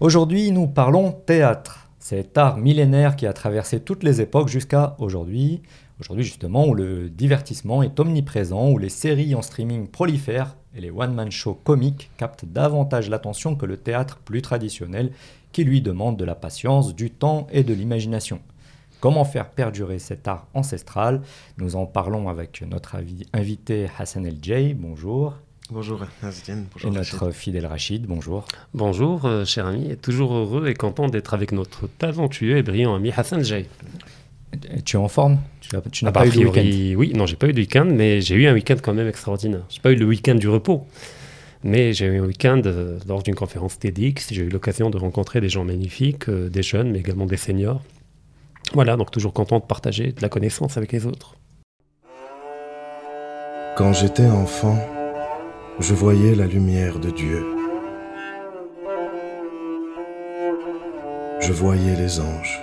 Aujourd'hui, nous parlons théâtre, cet art millénaire qui a traversé toutes les époques jusqu'à aujourd'hui. Aujourd'hui, justement, où le divertissement est omniprésent, où les séries en streaming prolifèrent et les one-man shows comiques captent davantage l'attention que le théâtre plus traditionnel qui lui demande de la patience, du temps et de l'imagination. Comment faire perdurer cet art ancestral? Nous en parlons avec notre invité Hassan El Jay. Bonjour. Bonjour bonjour. Et notre fidèle Rachid, bonjour. Bonjour, euh, cher ami, toujours heureux et content d'être avec notre talentueux et brillant ami Hassan Jay. Tu es en forme? Tu n'as pas eu de week-end? Oui, non, j'ai pas eu de week-end, mais j'ai eu un week-end quand même extraordinaire. J'ai pas eu le week-end du repos, mais j'ai eu un week-end euh, lors d'une conférence TEDx. J'ai eu l'occasion de rencontrer des gens magnifiques, euh, des jeunes, mais également des seniors. Voilà, donc toujours content de partager de la connaissance avec les autres. Quand j'étais enfant, je voyais la lumière de Dieu. Je voyais les anges.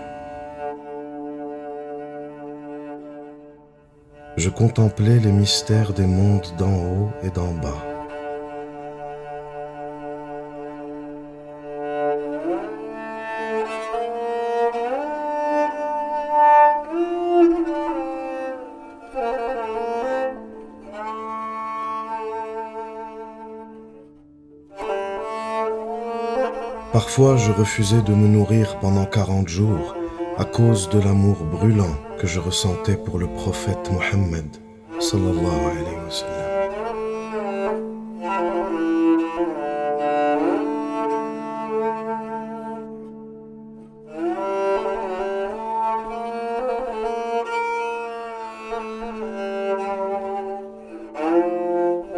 Je contemplais les mystères des mondes d'en haut et d'en bas. Parfois, je refusais de me nourrir pendant 40 jours à cause de l'amour brûlant que je ressentais pour le prophète Mohammed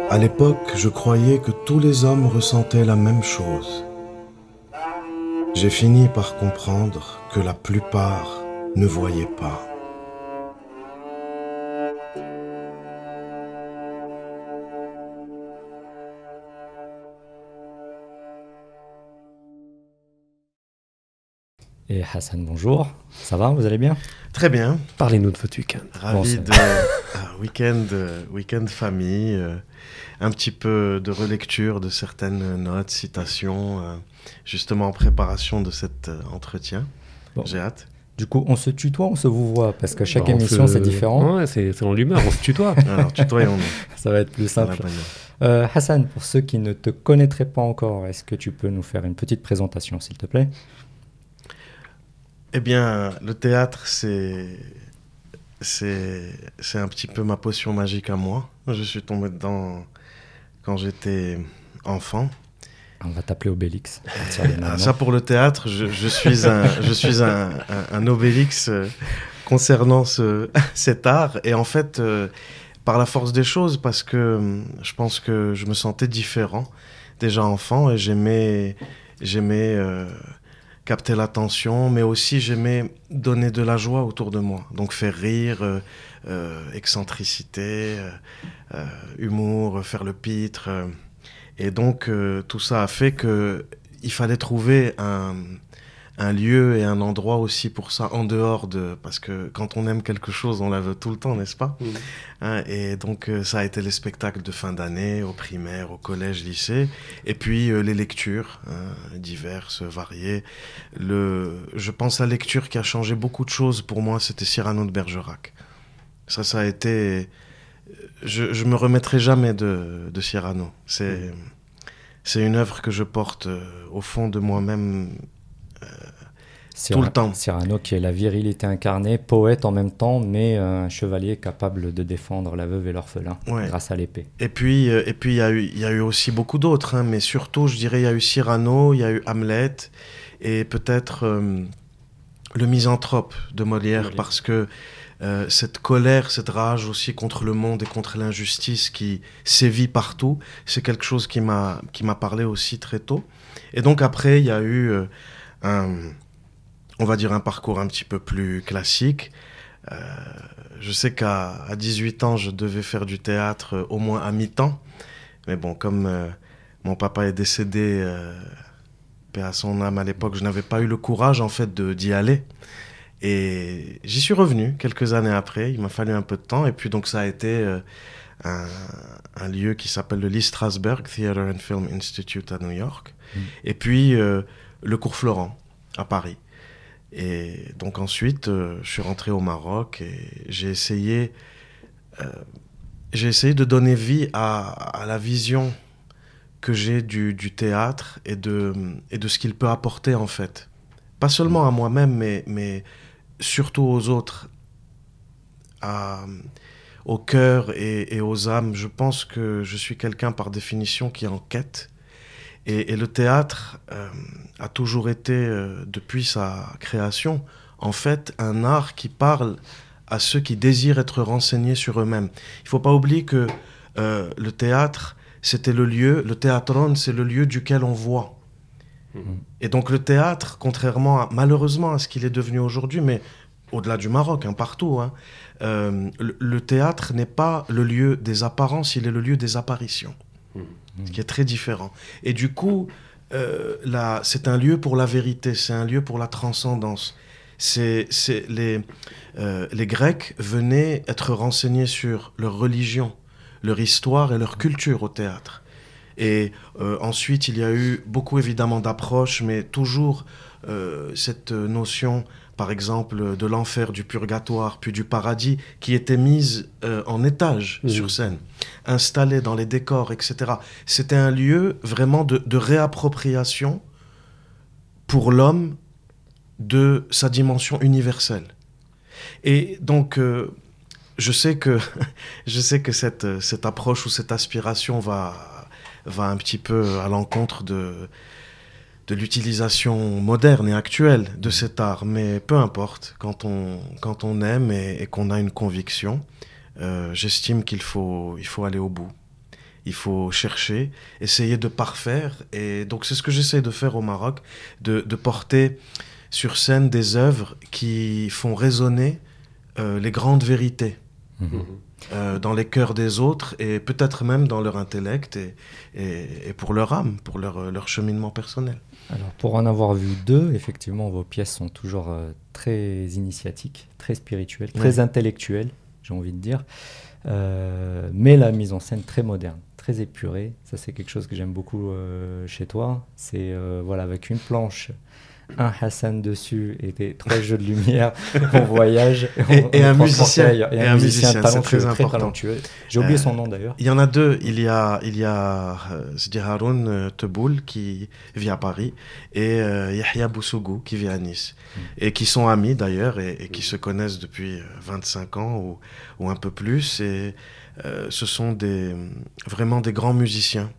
À l'époque, je croyais que tous les hommes ressentaient la même chose. J'ai fini par comprendre que la plupart ne voyaient pas. Et Hassan, bonjour. Ça va Vous allez bien? Très bien. Parlez-nous de votre week-end. Ravi de euh, week-end, euh, week-end famille, euh, un petit peu de relecture de certaines notes, citations justement en préparation de cet euh, entretien. J'ai hâte. Du coup, on se tutoie, on se vous voit Parce que chaque bah, émission, c'est différent. Ouais, c'est selon l'humeur, on se tutoie. Alors, tutoyons Ça va être plus simple. Euh, Hassan, pour ceux qui ne te connaîtraient pas encore, est-ce que tu peux nous faire une petite présentation, s'il te plaît? Eh bien, le théâtre, c'est c'est un petit peu ma potion magique à moi. Je suis tombé dedans quand j'étais enfant. On va t'appeler Obélix. Ah, ça pour le théâtre, je, suis un, je suis un, un, Obélix euh, concernant ce, cet art. Et en fait, euh, par la force des choses, parce que euh, je pense que je me sentais différent déjà enfant et j'aimais, j'aimais capter l'attention, mais aussi j'aimais donner de la joie autour de moi. Donc faire rire, excentricité, humour, faire le pitre. Et donc, euh, tout ça a fait qu'il fallait trouver un, lieu et un endroit aussi pour ça, en dehors de... Parce que quand on aime quelque chose, on la veut tout le temps, n'est-ce pas hein, Et donc, euh, ça a été les spectacles de fin d'année, au primaire, au collège, lycée. Et puis, euh, les lectures, hein, diverses, variées. Le, je pense à la lecture qui a changé beaucoup de choses pour moi, c'était Cyrano de Bergerac. Ça, ça a été je, je me remettrai jamais de, de Cyrano. C'est, c'est une œuvre que je porte euh, au fond de moi-même euh, tout le temps. Cyrano qui est la virilité incarnée, poète en même temps, mais un chevalier capable de défendre la veuve et l'orphelin grâce à l'épée. Et puis, euh, et puis il y, a eu, y a eu aussi beaucoup d'autres, hein, mais surtout, je dirais, il y a eu Cyrano, il y a eu Hamlet, et peut-être le misanthrope de Molière, parce que euh, cette colère, cette rage aussi contre le monde et contre l'injustice qui sévit partout, c'est quelque chose qui m'a qui m'a parlé aussi très tôt. Et donc après, il y a eu euh, un, on va dire un parcours un petit peu plus classique. Euh, je sais qu'à 18 ans, je devais faire du théâtre au moins à mi-temps. Mais bon, comme mon papa est décédé, paix à son âme à l'époque, je n'avais pas eu le courage en fait d'y aller. Et j'y suis revenu quelques années après. Il m'a fallu un peu de temps. Et puis, donc, ça a été euh, un, lieu qui s'appelle le Lee Strasberg Theatre and Film Institute à New York. Mm. Et puis, euh, le cours Florent à Paris. Et donc ensuite, je suis rentré au Maroc et j'ai essayé, j'ai essayé de donner vie à, la vision que j'ai du, théâtre et de, et de ce qu'il peut apporter en fait. Pas seulement à moi-même, mais, mais surtout aux autres, à, au cœur et, aux âmes. Je pense que je suis quelqu'un par définition qui est Et, le théâtre euh, a toujours été, euh, depuis sa création, en fait, un art qui parle à ceux qui désirent être renseignés sur eux-mêmes. Il ne faut pas oublier que euh, le théâtre, c'était le lieu, le théâtron, c'est le lieu duquel on voit. Mm-hmm. Et donc le théâtre, contrairement malheureusement à ce qu'il est devenu aujourd'hui, mais au-delà du Maroc, hein, partout, hein, euh, le, théâtre n'est pas le lieu des apparences, il est le lieu des apparitions, mmh. ce qui est très différent. Et du coup, euh, c'est un lieu pour la vérité, c'est un lieu pour la transcendance. C'est, les, euh, les Grecs venaient être renseignés sur leur religion, leur histoire et leur culture au théâtre. Et ensuite, il y a eu beaucoup évidemment d'approches, mais toujours cette notion par exemple, de l'enfer, du purgatoire, puis du paradis, qui étaient mises euh, en étage sur scène, installées dans les décors, etc. C'était un lieu vraiment de, réappropriation pour l'homme de sa dimension universelle. Et donc, euh, je sais que, je sais que cette, cette approche ou cette aspiration va, va un petit peu à l'encontre de, de l'utilisation moderne et actuelle de cet art, mais peu importe, quand on, quand on aime et, qu'on a une conviction, euh, j'estime qu'il faut, il faut aller au bout. Il faut chercher, essayer de parfaire. Et donc c'est ce que j'essaie de faire au Maroc, de, de, porter sur scène des œuvres qui font résonner euh, les grandes vérités. Mhm. Euh, dans les cœurs des autres et peut-être même dans leur intellect et, et, et pour leur âme, pour leur, leur cheminement personnel. Alors, pour en avoir vu deux, effectivement, vos pièces sont toujours euh, très initiatiques, très spirituelles, très intellectuelles, j'ai envie de dire. Euh, mais la mise en scène très moderne, très épurée. Ça, c'est quelque chose que j'aime beaucoup euh, chez toi. C'est voilà, avec une planche un Hassan dessus et des trois jeux de lumière on voyage et, un musicien et, un, musicien, talentueux, très, talentueux. J'ai oublié son nom d'ailleurs. Il y en a deux. Il y a il y a euh, Haroun euh, Teboul qui vit à Paris et euh, Yahya Boussougou qui vit à Nice mm. et qui sont amis d'ailleurs et, qui se connaissent depuis 25 ans ou, ou un peu plus et ce sont des vraiment des grands musiciens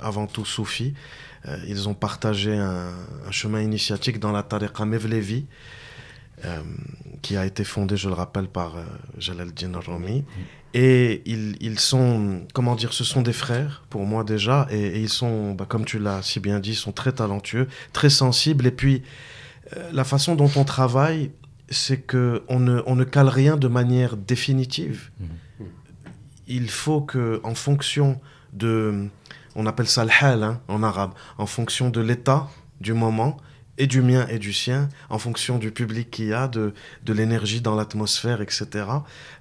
avant tout soufis euh, ils ont partagé un, chemin initiatique dans la tariqa Mevlevi, euh, qui a été fondée, je le rappelle, par euh, Jalal Din Rami. Et ils, sont, comment dire, ce sont des frères pour moi déjà, et, ils sont, bah, comme tu l'as si bien dit, sont très talentueux, très sensibles. Et puis, la façon dont on travaille, c'est que on ne, on ne cale rien de manière définitive. Mmh. Il faut que, en fonction de on appelle ça le hal hein, en arabe, en fonction de l'état du moment et du mien et du sien, en fonction du public qu'il y a, de, de l'énergie dans l'atmosphère, etc.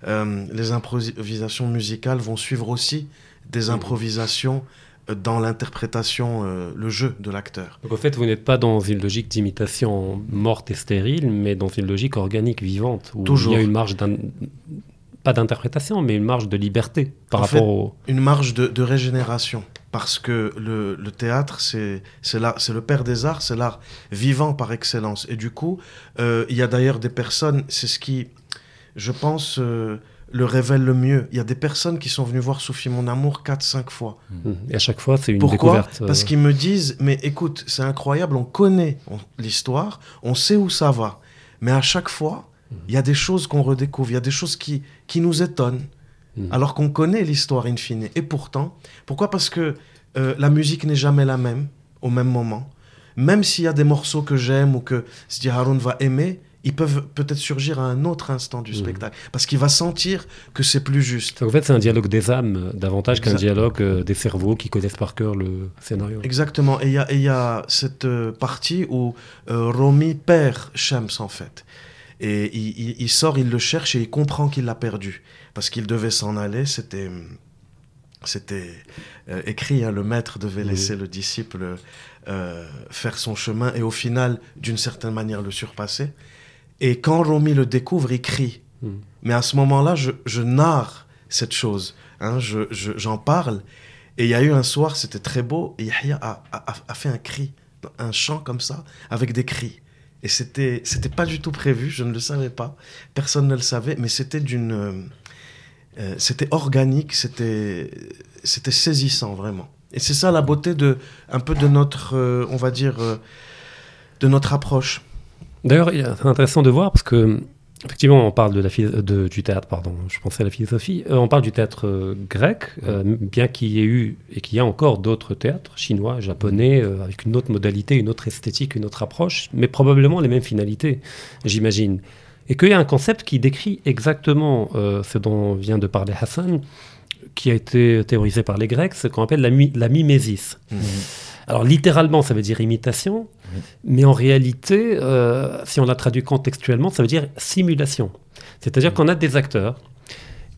Euh, les improvisations musicales vont suivre aussi des mmh. improvisations euh, dans l'interprétation, euh, le jeu de l'acteur. Donc en fait, vous n'êtes pas dans une logique d'imitation morte et stérile, mais dans une logique organique, vivante, où Toujours. il y a une marge pas d'interprétation, mais une marge de liberté par rapport au... Une marge de, de régénération parce que le, le théâtre, c'est le père des arts, c'est l'art vivant par excellence. Et du coup, euh, il y a d'ailleurs des personnes, c'est ce qui, je pense, euh, le révèle le mieux. Il y a des personnes qui sont venues voir Sophie Mon Amour 4-5 fois. Mmh. Et à chaque fois, c'est une Pourquoi découverte. Euh, Parce qu'ils me disent, mais écoute, c'est incroyable, on connaît l'histoire, on sait où ça va. Mais à chaque fois, mmh. il y a des choses qu'on redécouvre, il y a des choses qui, qui nous étonnent. Mm. alors qu'on connaît l'histoire in fine. Et pourtant, pourquoi? Parce que euh, la musique n'est jamais la même au même moment. Même s'il y a des morceaux que j'aime ou que Sidi Haroun va aimer, ils peuvent peut-être surgir à un autre instant du mm. spectacle, parce qu'il va sentir que c'est plus juste. En fait, c'est un dialogue des âmes, davantage qu'un dialogue euh, des cerveaux qui connaissent par cœur le scénario. Exactement, et il y, a cette euh, partie où Romy perd Shams, en fait. Et il, sort, il le cherche et il comprend qu'il l'a perdu parce qu'il devait s'en aller. C'était c'était euh, écrit, hein, le maître devait laisser le disciple euh, faire son chemin et au final, d'une certaine manière, le surpasser. Et quand Romy le découvre, il crie. Hmm. Mais à ce moment-là, je, narre cette chose, hein, j'en parle. Et il y a eu un soir, c'était très beau, et Yahya a, fait un cri, un chant comme ça, avec des cris. Et c'était, c'était pas du tout prévu, je ne le savais pas, personne ne le savait, mais c'était d'une, euh, c'était organique, c'était, c'était saisissant vraiment. Et c'est ça la beauté de un peu de notre, euh, on va dire, euh, de notre approche. D'ailleurs, c'est intéressant de voir parce que effectivement, on parle de la de, du théâtre, pardon. Je pensais à la philosophie. Euh, on parle du théâtre grec, bien qu'il y ait eu et qu'il y a encore d'autres théâtres chinois, japonais, avec une autre modalité, une autre esthétique, une autre approche, mais probablement les mêmes finalités, j'imagine. Et qu'il y a un concept qui décrit exactement ce dont vient de parler Hassan, qui a été théorisé par les Grecs, ce qu'on appelle la, la mimésis. Mhm. Alors littéralement, ça veut dire imitation, mais en réalité, euh, si on la traduit contextuellement, ça veut dire simulation. C'est-à-dire qu'on a des acteurs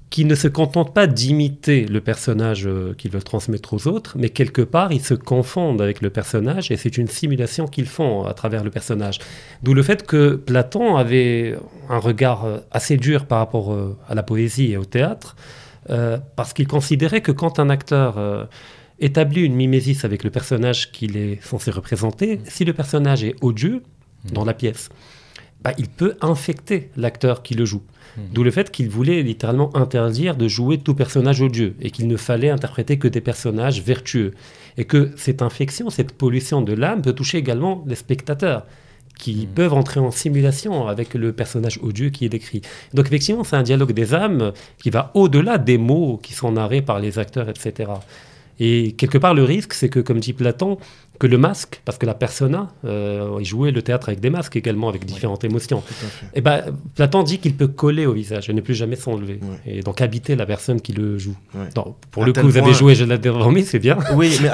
qui ne se contentent pas d'imiter le personnage euh, qu'ils veulent transmettre aux autres, mais quelque part, ils se confondent avec le personnage et c'est une simulation qu'ils font à travers le personnage. D'où le fait que Platon avait un regard euh, assez dur par rapport à la poésie et au théâtre, euh, parce qu'il considérait que quand un acteur euh, établit une mimésis avec le personnage qu'il est censé représenter, si le personnage est odieux dans la pièce, bah, il peut infecter l'acteur qui le joue. Hmm. D'où le fait qu'il voulait littéralement interdire de jouer tout personnage odieux et qu'il ne fallait interpréter que des personnages vertueux. Et que cette infection, cette pollution de l'âme peut toucher également les spectateurs qui peuvent entrer en simulation avec le personnage odieux qui est décrit. Donc effectivement, c'est un dialogue des âmes qui va au-delà des mots qui sont narrés par les acteurs, etc. Et quelque part, le risque, c'est que, comme dit Platon, que le masque, parce que la persona, euh, il jouait le théâtre avec des masques également, avec différentes émotions. Et eh ben, Platon dit qu'il peut coller au visage et ne plus jamais s'enlever. Et donc habiter la personne qui le joue. pour le coup, vous avez joué Je l'ai dormi, c'est bien. Oui, mais,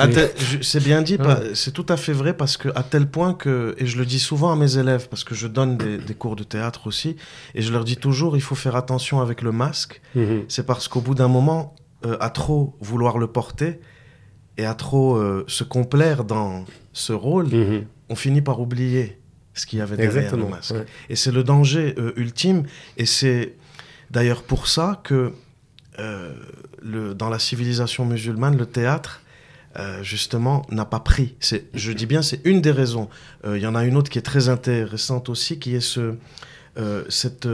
c'est bien dit, c'est tout à fait vrai parce que à tel point que, et je le dis souvent à mes élèves, parce que je donne des, cours de théâtre aussi, et je leur dis toujours, il faut faire attention avec le masque. Mhm. C'est parce qu'au bout d'un moment, euh, à trop vouloir le porter, et à trop euh, se complaire dans ce rôle, mhm. on finit par oublier ce qu'il y avait derrière le masque. Et c'est le danger euh, ultime. Et c'est d'ailleurs pour ça que euh, le, dans la civilisation musulmane, le théâtre, justement, n'a pas pris. Je dis bien, c'est une des raisons. Il y en a une autre qui est très intéressante aussi, qui est ce, cette,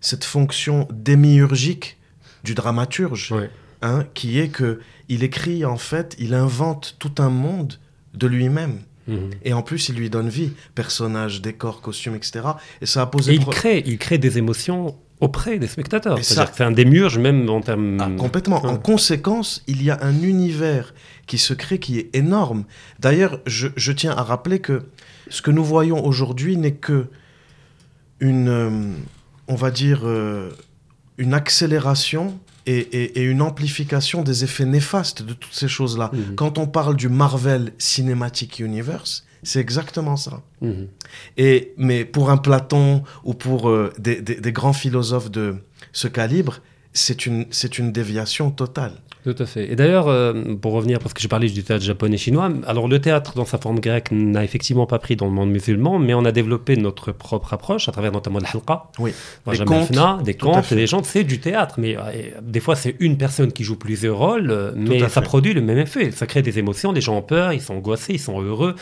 cette fonction démiurgique du dramaturge, hein, qui est que il écrit en fait, il invente tout un monde de lui-même. Mhm. Et en plus, il lui donne vie, personnages, décors, costumes, etc. Et ça a posé. Et il crée, il crée des émotions auprès des spectateurs. C'est un démiurge même en termes. Ah, complètement. En conséquence, il y a un univers qui se crée qui est énorme. D'ailleurs, je, tiens à rappeler que ce que nous voyons aujourd'hui n'est que une, euh, on va dire, euh, une accélération et, une amplification des effets néfastes de toutes ces choses-là. Mhm. Quand on parle du Marvel Cinematic Universe, c'est exactement ça. Mhm. Et, mais pour un Platon ou pour euh, des, des, grands philosophes de ce calibre, c'est une, une déviation totale. Tout à fait. Et d'ailleurs, euh, pour revenir, parce que j'ai parlé du théâtre japonais-chinois, alors le théâtre dans sa forme grecque n'a effectivement pas pris dans le monde musulman, mais on a développé notre propre approche à travers notamment le halqa, oui. des contes, des contes, des gens, c'est du théâtre, mais euh, des fois c'est une personne qui joue plusieurs rôles, euh, mais ça produit le même effet, ça crée des émotions, les gens ont peur, ils sont angoissés, ils sont heureux,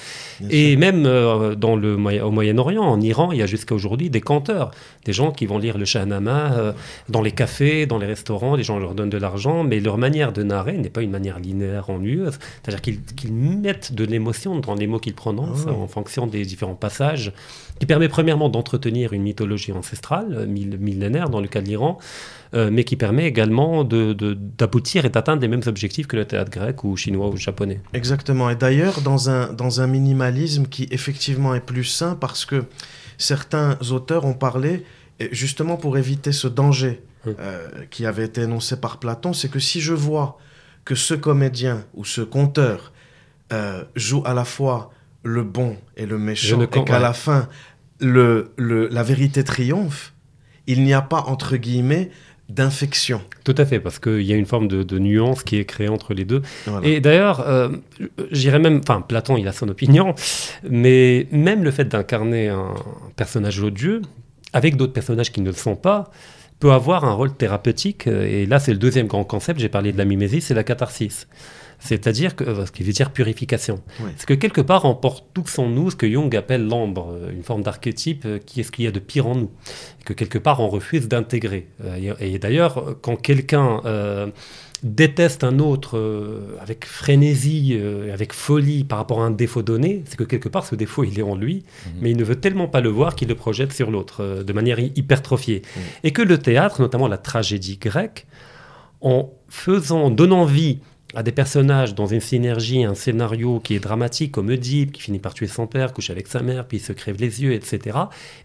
et même dans le, au Moyen-Orient, en Iran, il y a jusqu'à aujourd'hui des canteurs, des gens qui vont lire le Shahnama dans les cafés, dans les restaurants, les gens leur donnent de l'argent, mais leur manière de narrer n'est pas une manière linéaire, ennuyeuse. C'est-à-dire qu'ils mettent de l'émotion dans les mots qu'ils prononcent ah en fonction des différents passages, qui permet premièrement d'entretenir une mythologie ancestrale, millénaire dans le cas de l'Iran, euh, mais qui permet également d'aboutir et d'atteindre les mêmes objectifs que le théâtre grec ou chinois ou japonais. Exactement. Et d'ailleurs, dans un, dans un minimalisme qui effectivement est plus sain parce que certains auteurs ont parlé justement pour éviter ce danger euh, qui avait été énoncé par Platon, c'est que si je vois que ce comédien ou ce conteur euh, joue à la fois le bon et le méchant, et qu'à la fin, le, la vérité triomphe, il n'y a pas, entre guillemets, d'infection. Tout à fait, parce qu'il y a une forme de, nuance qui est créée entre les deux. Et d'ailleurs, euh, j'irais même, enfin, Platon, il a son opinion, mais même le fait d'incarner un personnage odieux, avec d'autres personnages qui ne le sont pas, peut avoir un rôle thérapeutique. Et là, c'est le deuxième grand concept, j'ai parlé de la mimésie, c'est la catharsis. C'est-à-dire que, euh, ce qui veut dire purification. C'est que quelque part, on porte tout en nous ce que Jung appelle l'ambre, euh, une forme d'archétype euh, qui est ce qu'il y a de pire en nous. Et que quelque part, on refuse d'intégrer. Et, d'ailleurs, quand quelqu'un déteste un autre avec frénésie, et avec folie par rapport à un défaut donné, c'est que quelque part, ce défaut, il est en lui, mhm. mais il ne veut tellement pas le voir qu'il le projette sur l'autre de manière hypertrophiée. Et que le théâtre, notamment la tragédie grecque, en faisant, donnant vie à des personnages dans une synergie, un scénario qui est dramatique, comme Oedipe, qui finit par tuer son père, couche avec sa mère, puis il se crève les yeux, etc.,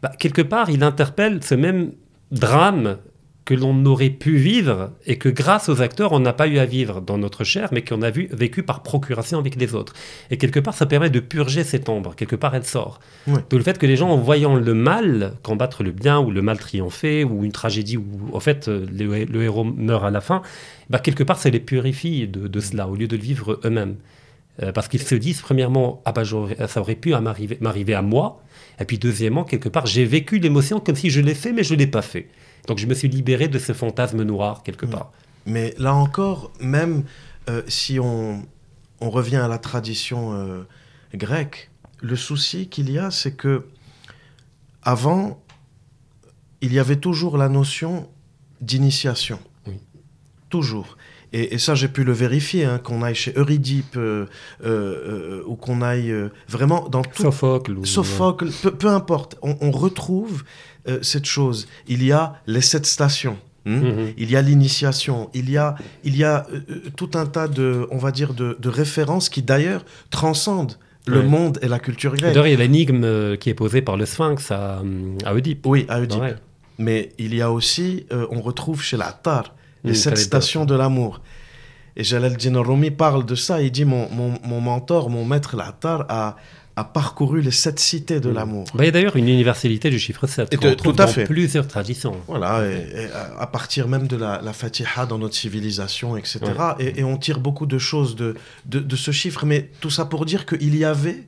bah, quelque part, il interpelle ce même drame que l'on aurait pu vivre et que grâce aux acteurs, on n'a pas eu à vivre dans notre chair, mais qu'on a vu, vécu par procuration avec les autres. Et quelque part, ça permet de purger cette ombre. Quelque part, elle sort. Ouais. le fait que les gens, en voyant le mal combattre le bien, ou le mal triompher, ou une tragédie où, en fait, le, héros meurt à la fin, bah, quelque part, ça les purifie de, cela, au lieu de le vivre eux-mêmes. Euh, parce qu'ils se disent, premièrement, ah bah, ça aurait pu m'arriver à moi. Et puis, deuxièmement, quelque part, j'ai vécu l'émotion comme si je l'ai fait, mais je ne l'ai pas fait. Donc je me suis libéré de ce fantasme noir quelque part. Mais là encore, même euh, si on, on, revient à la tradition euh, grecque, le souci qu'il y a, c'est que avant, il y avait toujours la notion d'initiation. Toujours. Et, ça, j'ai pu le vérifier, hein, qu'on aille chez Eurydipe euh, ou qu'on aille vraiment dans tout. Sophocle. Sophocle, peu, importe. on, retrouve euh, cette chose. Il y a les sept stations. Hmm? Mhm. Il y a l'initiation, il y a, il y a euh, euh, tout un tas de, on va dire, de, références qui d'ailleurs transcendent le monde et la culture grecque. D'ailleurs, il y a l'énigme qui est posée par le Sphinx à, à Oedipe. Oui, à Oedipe. Mais il y a aussi, on retrouve chez la Tar, les sept stations de l'amour. Et Jalal Rumi parle de ça, il dit, mon, mon, mon mentor, mon maître Tar a, a parcouru les sept cités de l'amour. Bah, il y a d'ailleurs une universalité du chiffre 7. Et tout à fait. plusieurs traditions. Voilà, et, à partir même de la, Fatiha dans notre civilisation, etc. Et, on tire beaucoup de choses de, de, ce chiffre. Mais tout ça pour dire qu'il y avait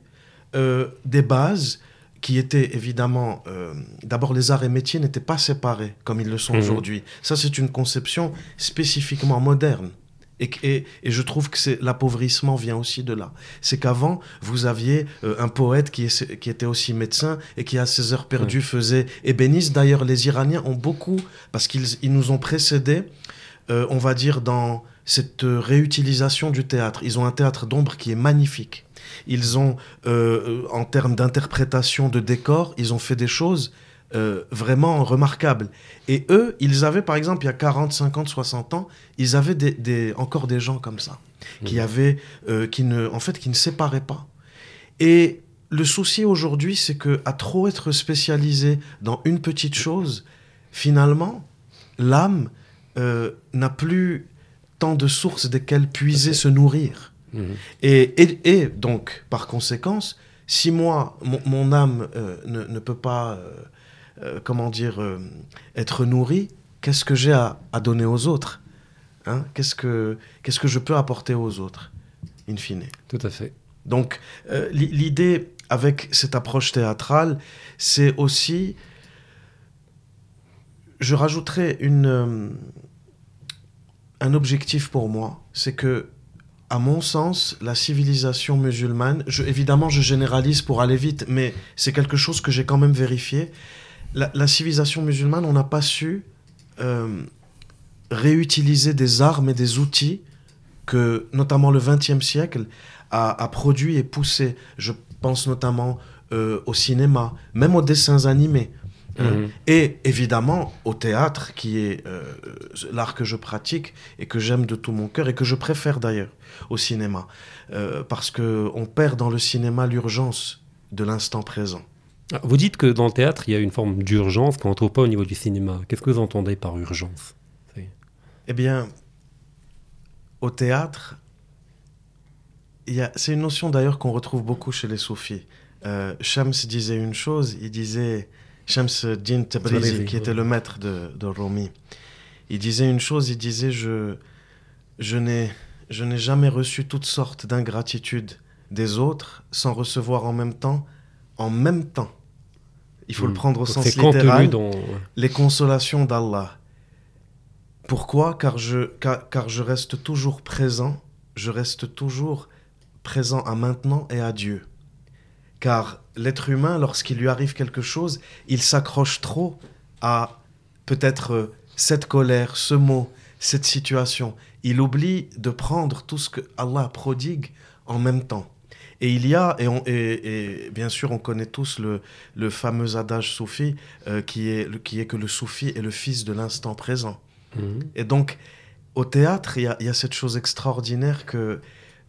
euh, des bases qui étaient évidemment... Euh, d'abord, les arts et métiers n'étaient pas séparés comme ils le sont mhm. aujourd'hui. Ça, c'est une conception spécifiquement moderne. Et, et, je trouve que l'appauvrissement vient aussi de là. C'est qu'avant, vous aviez euh, un poète qui, qui, était aussi médecin et qui, à ses heures perdues, faisait ébéniste. D'ailleurs, les Iraniens ont beaucoup, parce qu'ils ils nous ont précédés, euh, on va dire, dans cette réutilisation du théâtre. Ils ont un théâtre d'ombre qui est magnifique. Ils ont, euh, en termes d'interprétation de décor, ils ont fait des choses euh, vraiment remarquable. Et eux, ils avaient, par exemple, il y a 40, 50, 60 ans, ils avaient des, encore des gens comme ça, qui, mmh. avaient, euh, qui, ne, en fait, qui ne séparaient pas. Et le souci aujourd'hui, c'est que à trop être spécialisé dans une petite chose, finalement, l'âme euh, n'a plus tant de sources desquelles puiser, se nourrir. Mmh. Et, et, donc, par conséquence, si moi, mon, âme ne, ne, peut pas euh, comment dire, euh, être nourri, qu'est-ce que j'ai à, donner aux autres hein qu'est-ce, que, je peux apporter aux autres, in fine Tout à fait. Donc, euh, l'idée avec cette approche théâtrale, c'est aussi. Je rajouterais une, un objectif pour moi, c'est que, à mon sens, la civilisation musulmane, je, évidemment je généralise pour aller vite, mais c'est quelque chose que j'ai quand même vérifié, la, civilisation musulmane, on n'a pas su euh, réutiliser des armes et des outils que notamment le XXe siècle a, produit et poussé. Je pense notamment euh, au cinéma, même aux dessins animés. Hein. Mhm. Et évidemment au théâtre, qui est euh, l'art que je pratique et que j'aime de tout mon cœur et que je préfère d'ailleurs au cinéma. parce qu'on perd dans le cinéma l'urgence de l'instant présent. Ah, vous dites que dans le théâtre, il y a une forme d'urgence qu'on ne trouve pas au niveau du cinéma. Qu'est-ce que vous entendez par urgence? Eh bien, au théâtre, c'est une notion d'ailleurs qu'on retrouve beaucoup chez les soufis. Euh, Shams disait une chose, il disait, Shams Din Tabrizi, qui était le maître de, de Rumi, il disait une chose, il disait je, je n'ai je n'ai jamais reçu toutes sortes d'ingratitude des autres sans recevoir en même temps, en même temps. Il faut le hmm. prendre au sens littéral. Les consolations d'Allah. Pourquoi? Car je, car, je reste toujours présent, je reste toujours présent à maintenant et à Dieu. Car l'être humain, lorsqu'il lui arrive quelque chose, il s'accroche trop à peut-être euh, cette colère, ce mot, cette situation. Il oublie de prendre tout ce que Allah prodigue en même temps. Et il y a, et, on, et, bien sûr, on connaît tous le, le fameux adage soufi euh, qui, est, qui est que le soufi est le fils de l'instant présent. Mhm. Et donc, au théâtre, il y a, y a, cette chose extraordinaire que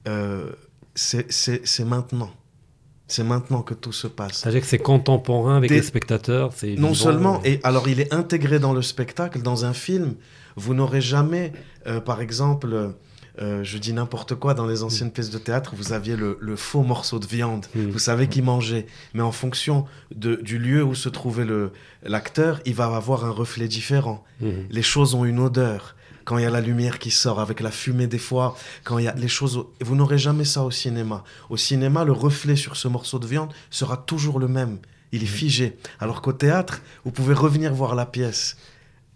euh, c'est maintenant. C'est maintenant que tout se passe. C'est-à-dire que c'est contemporain avec les spectateurs. Non seulement, et alors il est intégré dans le spectacle, dans un film. Vous n'aurez jamais, euh, par exemple, euh, je dis n'importe quoi, dans les anciennes pièces de théâtre, vous aviez le, faux morceau de viande. Hmm. Vous savez qui mangeait. Mais en fonction de, du lieu où se trouvait l'acteur, il va avoir un reflet différent. Hmm. Les choses ont une odeur. Quand il y a la lumière qui sort avec la fumée des fois, quand il y a les choses... Vous n'aurez jamais ça au cinéma. Au cinéma, le reflet sur ce morceau de viande sera toujours le même. Il est hmm. figé. Alors qu'au théâtre, vous pouvez revenir voir la pièce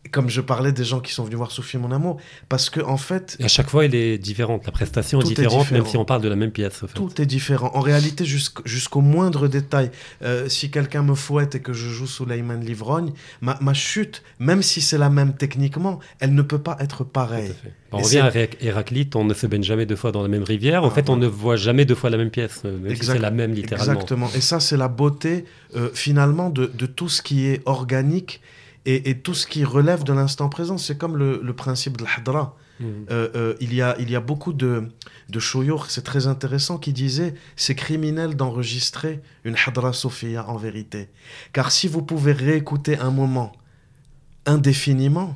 comme je parlais des gens qui sont venus voir Sophie mon amour, parce que en fait, à chaque fois, elle est différente. La prestation est différente, même si on parle de la même pièce. Tout est différent. En réalité, jusqu'au moindre détail. Euh, si quelqu'un me fouette et que je joue Suleyman Livrogne, ma, ma chute, même si c'est la même techniquement, elle ne peut pas être pareille. On revient à Héraclite, on ne se baigne jamais deux fois dans la même rivière. En ah, fait, on ne voit jamais deux fois la même pièce, même si c'est la même littéralement. Exactement. Et ça, c'est la beauté euh, finalement de, de, tout ce qui est organique et, tout ce qui relève de l'instant présent. C'est comme le, principe de l'hadra. Mmh. Euh, euh, il, y a, il y a beaucoup de, de c'est très intéressant, qui disaient c'est criminel d'enregistrer une hadra Sophia en vérité. Car si vous pouvez réécouter un moment indéfiniment,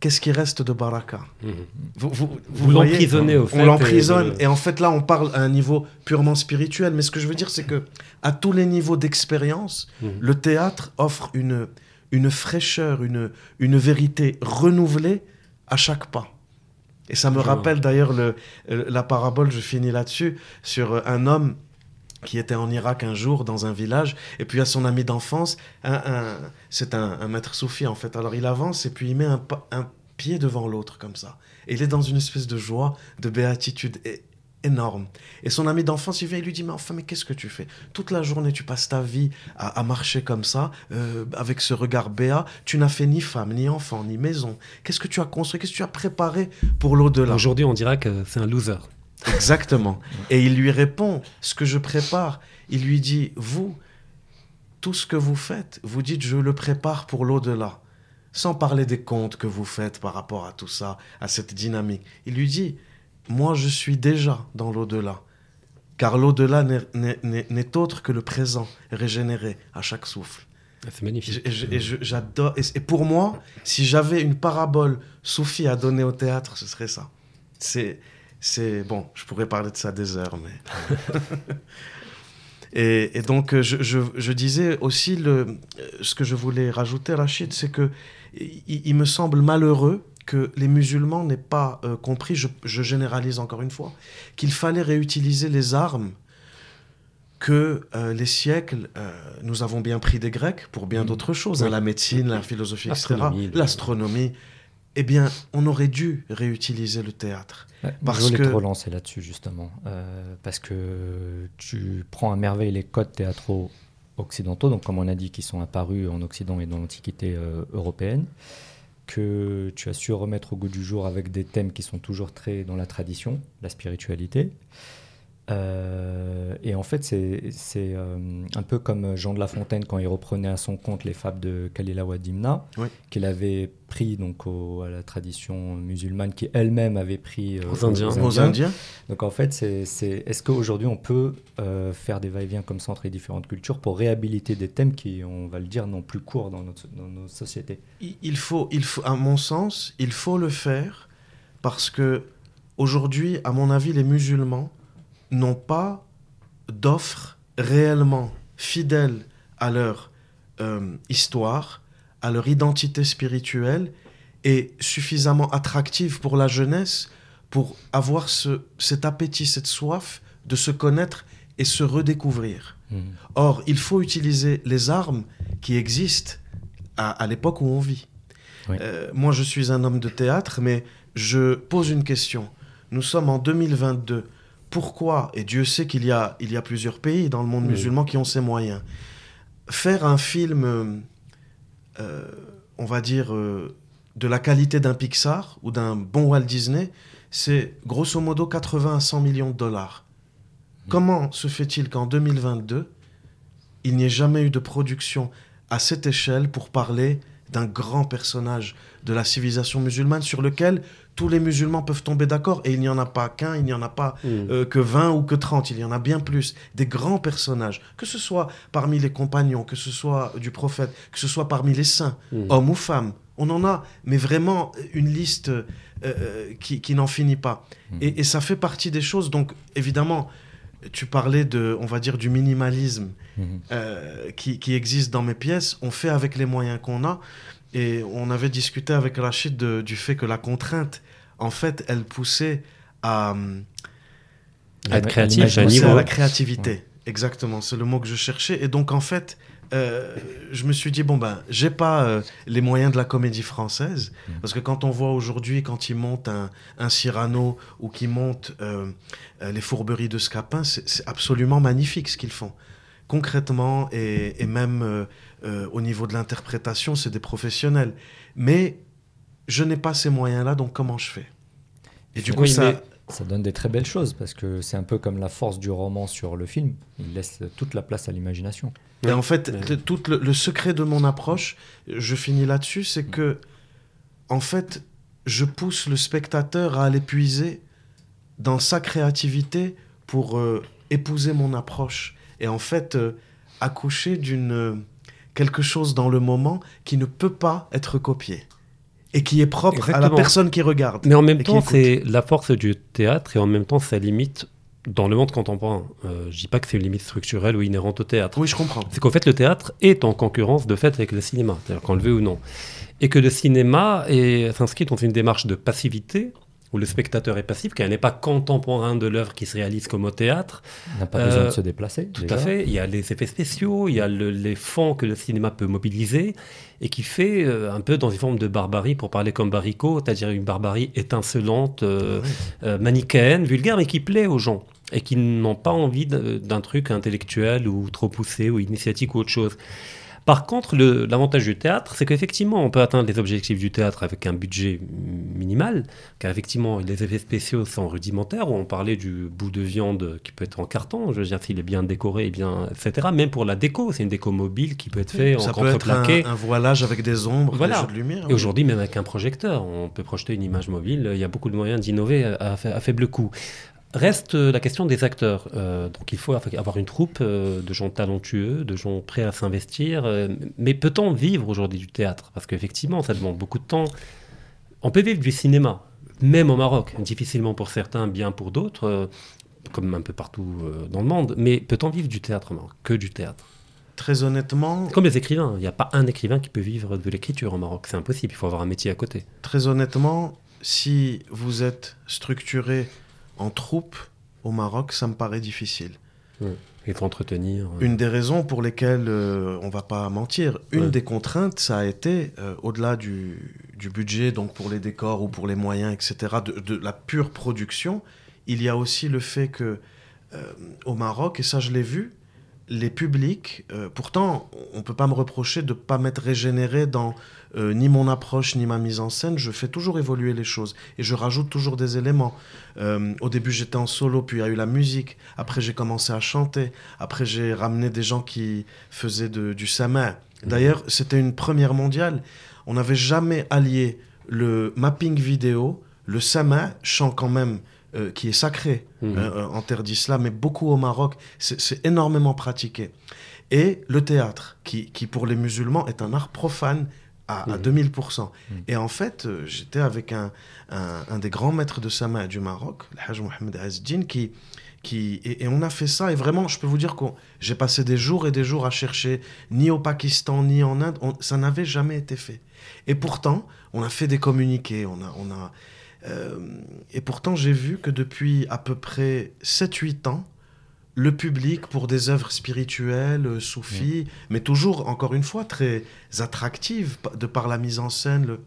qu'est-ce qui reste de Baraka? Mmh. Vous, vous, vous, l'emprisonnez au fait. On l'emprisonne. Et, en fait, là, on parle à un niveau purement spirituel. Mais ce que je veux dire, c'est que à tous les niveaux d'expérience, mmh. le théâtre offre une, une fraîcheur, une, une vérité renouvelée à chaque pas. Et ça me rappelle d'ailleurs le, la parabole, je finis là-dessus, sur un homme qui était en Irak un jour dans un village, et puis à son ami d'enfance, c'est un, maître soufi en fait. Alors il avance et puis il met un, pied devant l'autre comme ça. Et il est dans une espèce de joie, de béatitude énorme. Et son ami d'enfance, il vient et lui dit, mais enfin, mais qu'est-ce que tu fais? Toute la journée, tu passes ta vie à, marcher comme ça, euh, avec ce regard béat. Tu n'as fait ni femme, ni enfant, ni maison. Qu'est-ce que tu as construit? Qu'est-ce que tu as préparé pour l'au-delà? Aujourd'hui, on dirait que c'est un loser. Exactement. Et il lui répond, ce que je prépare, il lui dit, vous, tout ce que vous faites, vous dites, je le prépare pour l'au-delà. Sans parler des comptes que vous faites par rapport à tout ça, à cette dynamique. Il lui dit, moi je suis déjà dans l'au-delà. Car l'au-delà n'est autre que le présent régénéré à chaque souffle. Ah, c'est magnifique. Et j'adore. Et, pour moi, si j'avais une parabole Soufi à donner au théâtre, ce serait ça. C'est c'est bon, je pourrais parler de ça des heures, mais. et, donc, je, disais aussi le, ce que je voulais rajouter, Rachid, c'est que il, me semble malheureux que les musulmans n'aient pas euh, compris, je, généralise encore une fois, qu'il fallait réutiliser les armes que euh, les siècles, euh, nous avons bien pris des Grecs pour bien mm. d'autres choses, hein, la médecine, la philosophie, etc., l'astronomie eh bien, on aurait dû réutiliser le théâtre. parce je voulais que... te relancer là-dessus, justement. Euh, parce que tu prends à merveille les codes théâtraux occidentaux, donc comme on a dit, qui sont apparus en Occident et dans l'Antiquité euh, européenne, que tu as su remettre au goût du jour avec des thèmes qui sont toujours très dans la tradition, la spiritualité. Euh, et en fait, c'est euh, un peu comme Jean de La Fontaine quand il reprenait à son compte les fables de Kalila Wadimna, qu'il avait pris donc à la tradition musulmane, qui elle-même avait pris euh, aux, Indiens. aux, Indiens. Donc en fait, c'est est-ce qu'aujourd'hui on peut faire des va-et-vient comme ça entre les différentes cultures pour réhabiliter des thèmes qui, on va le dire, n'ont plus cours dans, notre, dans nos sociétés? Il faut, il faut, à mon sens, il faut le faire parce que aujourd'hui, à mon avis, les musulmans n'ont pas d'offres réellement fidèles à leur euh, histoire, à leur identité spirituelle est suffisamment attractive pour la jeunesse pour avoir ce, cet appétit, cette soif de se connaître et se redécouvrir. Mhm. Or, il faut utiliser les armes qui existent à, l'époque où on vit. Euh, moi, je suis un homme de théâtre, mais je pose une question. Nous sommes en 2022. Pourquoi, et Dieu sait qu'il y a, il y a plusieurs pays dans le monde musulman qui ont ces moyens, faire un film, euh, on va dire, euh, de la qualité d'un Pixar ou d'un bon Walt Disney, c'est grosso modo 80 à 100 millions de dollars. Mm. Comment se fait-il qu'en 2022, il n'y ait jamais eu de production à cette échelle pour parler d'un grand personnage de la civilisation musulmane sur lequel tous les musulmans peuvent tomber d'accord. Et il n'y en a pas qu'un, il n'y en a pas mm. euh, que 20 ou que 30, il y en a bien plus. Des grands personnages, que ce soit parmi les compagnons, que ce soit du prophète, que ce soit parmi les saints, mm. hommes ou femmes. On en a, mais vraiment une liste euh, euh, qui, n'en finit pas. Mm. Et, et, ça fait partie des choses. Donc, évidemment, tu parlais de, on va dire, du minimalisme euh, qui, qui, existe dans mes pièces. On fait avec les moyens qu'on a. Et on avait discuté avec Rachid du fait que la contrainte, en fait, elle poussait à, être créatif, à, la créativité. Exactement, c'est le mot que je cherchais. Et donc, en fait, euh, je me suis dit, bon, ben, j'ai pas euh, les moyens de la comédie française. Mm. Parce que quand on voit aujourd'hui, quand ils montent un, un Cyrano ou qu'ils montent euh, les fourberies de Scapin, c'est absolument magnifique ce qu'ils font. Concrètement, et, et même au niveau de l'interprétation, c'est des professionnels. Mais je n'ai pas ces moyens-là, donc comment je fais? Et du coup, ça. Ça donne des très belles choses parce que c'est un peu comme la force du roman sur le film. Il laisse toute la place à l'imagination. Et en fait, tout le, secret de mon approche, je finis là-dessus, c'est que, en fait, je pousse le spectateur à aller puiser dans sa créativité pour euh, épouser mon approche. Et en fait, euh, accoucher d'une euh, quelque chose dans le moment qui ne peut pas être copié et qui est propre à la personne qui regarde. Mais en même temps, c'est la force du théâtre et en même temps, ça limite dans le monde contemporain. Euh, je dis pas que c'est une limite structurelle ou inhérente au théâtre. Oui, je comprends. C'est qu'en fait, le théâtre est en concurrence de fait avec le cinéma, c'est-à-dire qu'on le veut ou non. Et que le cinéma s'inscrit dans une démarche de passivité où le spectateur est passif, car il n'est pas contemporain de l'œuvre qui se réalise comme au théâtre. Il n'a pas besoin de euh, se déplacer. Tout à fait. Il y a les effets spéciaux, il y a les fonds que le cinéma peut mobiliser, et qui fait euh, un peu dans une forme de barbarie, pour parler comme Baricot, c'est-à-dire une barbarie étincelante, euh, manichéenne, vulgaire, mais qui plaît aux gens, et qui n'ont pas envie d'un truc intellectuel ou trop poussé ou initiatique ou autre chose. Par contre, l'avantage du théâtre, c'est qu'effectivement, on peut atteindre les objectifs du théâtre avec un budget minimal, car effectivement, les effets spéciaux sont rudimentaires. On parlait du bout de viande qui peut être en carton, je veux dire, s'il est bien décoré, et bien, etc. Même pour la déco, c'est une déco mobile qui peut être faite en contreplaqué. Un, un voilage avec des ombres, des jeux de lumière. Et aujourd'hui, même avec un projecteur, on peut projeter une image mobile. Il y a beaucoup de moyens d'innover à, à, faible coût. Reste euh, la question des acteurs. Euh, donc il faut avoir une troupe euh, de gens talentueux, de gens prêts à s'investir. mais peut-on vivre aujourd'hui du théâtre? Parce qu'effectivement, ça demande beaucoup de temps. On peut vivre du cinéma, même au Maroc. Difficilement pour certains, bien pour d'autres, comme un peu partout dans le monde. Mais peut-on vivre du théâtre au Maroc? Que du théâtre Très honnêtement. Comme les écrivains. Il n'y a pas un écrivain qui peut vivre de l'écriture au Maroc. C'est impossible. Il faut avoir un métier à côté. Très honnêtement, si vous êtes structuré en troupe au Maroc, ça me paraît difficile. Il faut entretenir. Une des raisons pour lesquelles euh, on va pas mentir, une des contraintes, ça a été, euh, au-delà du, budget, donc pour les décors ou pour les moyens, etc., de, la pure production, il y a aussi le fait que euh, au Maroc, et ça je l'ai vu, les publics, pourtant, on peut pas me reprocher de ne pas m'être régénéré dans euh, ni mon approche, ni ma mise en scène. Je fais toujours évoluer les choses et je rajoute toujours des éléments. Euh, au début, j'étais en solo, puis il y a eu la musique. Après, j'ai commencé à chanter. Après, j'ai ramené des gens qui faisaient du sama. D'ailleurs, c'était une première mondiale. On n'avait jamais allié le mapping vidéo, le sama, chant quand même. Euh, qui est sacré mmh. en terre d'islam, mais beaucoup au Maroc, c'est énormément pratiqué. Et le théâtre, qui, qui, pour les musulmans est un art profane à, 2000%. Mmh. Mmh. Et en fait, euh, j'étais avec un, un, des grands maîtres de Sama du Maroc, le Hajj Mohamed Azdin, qui, Qui, et, on a fait ça, et vraiment, je peux vous dire que j'ai passé des jours et des jours à chercher, ni au Pakistan, ni en Inde, ça n'avait jamais été fait. Et pourtant, on a fait des communiqués, on a... On a euh, et pourtant, j'ai vu que depuis à peu près 7-8 ans, le public pour des œuvres spirituelles, euh, soufis, mais toujours, encore une fois, très attractives de par la mise en scène, le...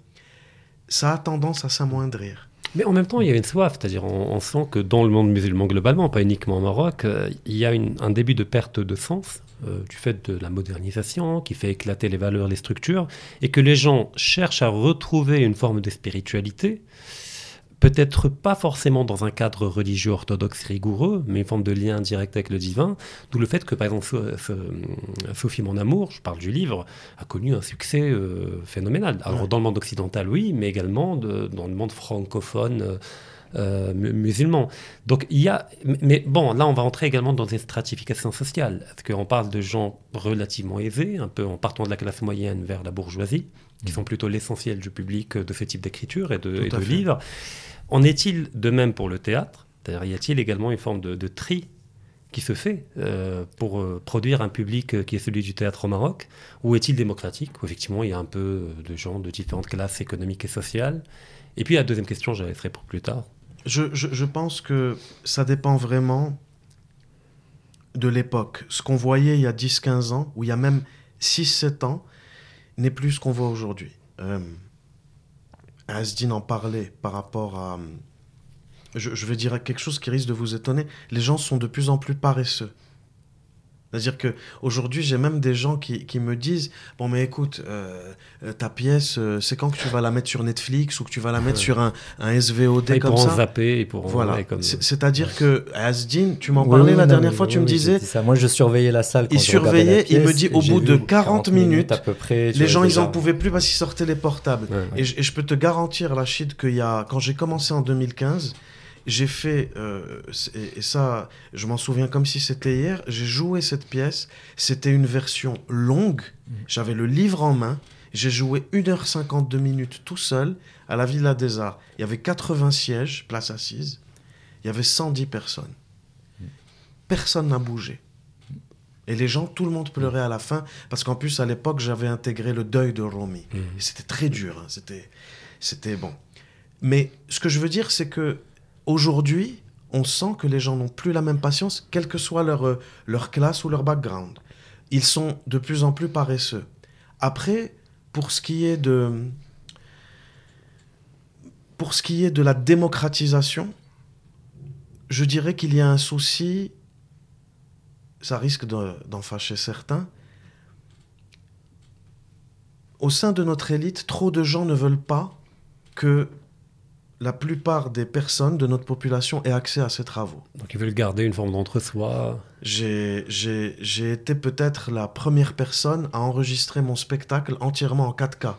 ça a tendance à s'amoindrir. Mais en même temps, il y a une soif, c'est-à-dire on, sent que dans le monde musulman globalement, pas uniquement au Maroc, euh, il y a un début de perte de sens euh, du fait de la modernisation qui fait éclater les valeurs, les structures, et que les gens cherchent à retrouver une forme de spiritualité peut-être pas forcément dans un cadre religieux orthodoxe rigoureux, mais une forme de lien direct avec le divin, d'où le fait que, par exemple, Sophie Mon Amour, je parle du livre, a connu un succès euh, phénoménal. Alors, dans le monde occidental, oui, mais également dans le monde francophone. Euh, euh, musulman. Donc il y a, mais bon, là on va entrer également dans une stratification sociale, parce qu'on parle de gens relativement aisés, un peu en partant de la classe moyenne vers la bourgeoisie, qui mmh. sont plutôt l'essentiel du public de ce type d'écriture et de, et de livres. En est-il de même pour le théâtre? D'ailleurs, y a-t-il également une forme de, tri qui se fait euh, pour euh, produire un public euh, qui est celui du théâtre au Maroc? Ou est-il démocratique? Effectivement, il y a un peu de gens de différentes classes économiques et sociales? Et puis, la deuxième question, je la laisserai pour plus tard. Je, pense que ça dépend vraiment de l'époque. Ce qu'on voyait il y a 10-15 ans, ou il y a même 6-7 ans, n'est plus ce qu'on voit aujourd'hui. Asdin en parlait par rapport à... Je, je vais dire quelque chose qui risque de vous étonner. Les gens sont de plus en plus paresseux. C'est-à-dire qu'aujourd'hui, j'ai même des gens qui, qui, me disent Bon, mais écoute, euh, euh, ta pièce, euh, c'est quand que tu vas la mettre sur Netflix ou que tu vas la mettre sur un, un SVOD ils comme ça Ils zapper, ils pourront voilà. comme... C'est-à-dire que Asdin, tu m'en parlais la dernière fois, tu me disais. Ça. Moi, je surveillais la salle. Quand il surveillait, il me dit au bout de 40, minutes, à peu près, les gens, ils n'en pouvaient plus parce qu'ils sortaient les portables. Et, et, je peux te garantir, Rachid, qu'il y a, quand j'ai commencé en 2015, j'ai fait, euh, et, ça, je m'en souviens comme si c'était hier, j'ai joué cette pièce. C'était une version longue. Mhm. J'avais le livre en main. J'ai joué 1h52 minutes tout seul à la Villa des Arts. Il y avait 80 sièges, place assise. Il y avait 110 personnes. Mhm. Personne n'a bougé. Et les gens, tout le monde pleurait à la fin, parce qu'en plus, à l'époque, j'avais intégré le deuil de Romy. Mhm. C'était très dur. Hein. C'était, c'était bon. Mais ce que je veux dire, c'est que Aujourd'hui, on sent que les gens n'ont plus la même patience, quelle que soit leur, euh, leur classe ou leur background. Ils sont de plus en plus paresseux. Après, pour ce qui est de, pour ce qui est de la démocratisation, je dirais qu'il y a un souci, ça risque d'en fâcher certains. Au sein de notre élite, trop de gens ne veulent pas que la plupart des personnes de notre population aient accès à ces travaux. Donc ils veulent garder une forme d'entre-soi. J'ai été peut-être la première personne à enregistrer mon spectacle entièrement en 4K,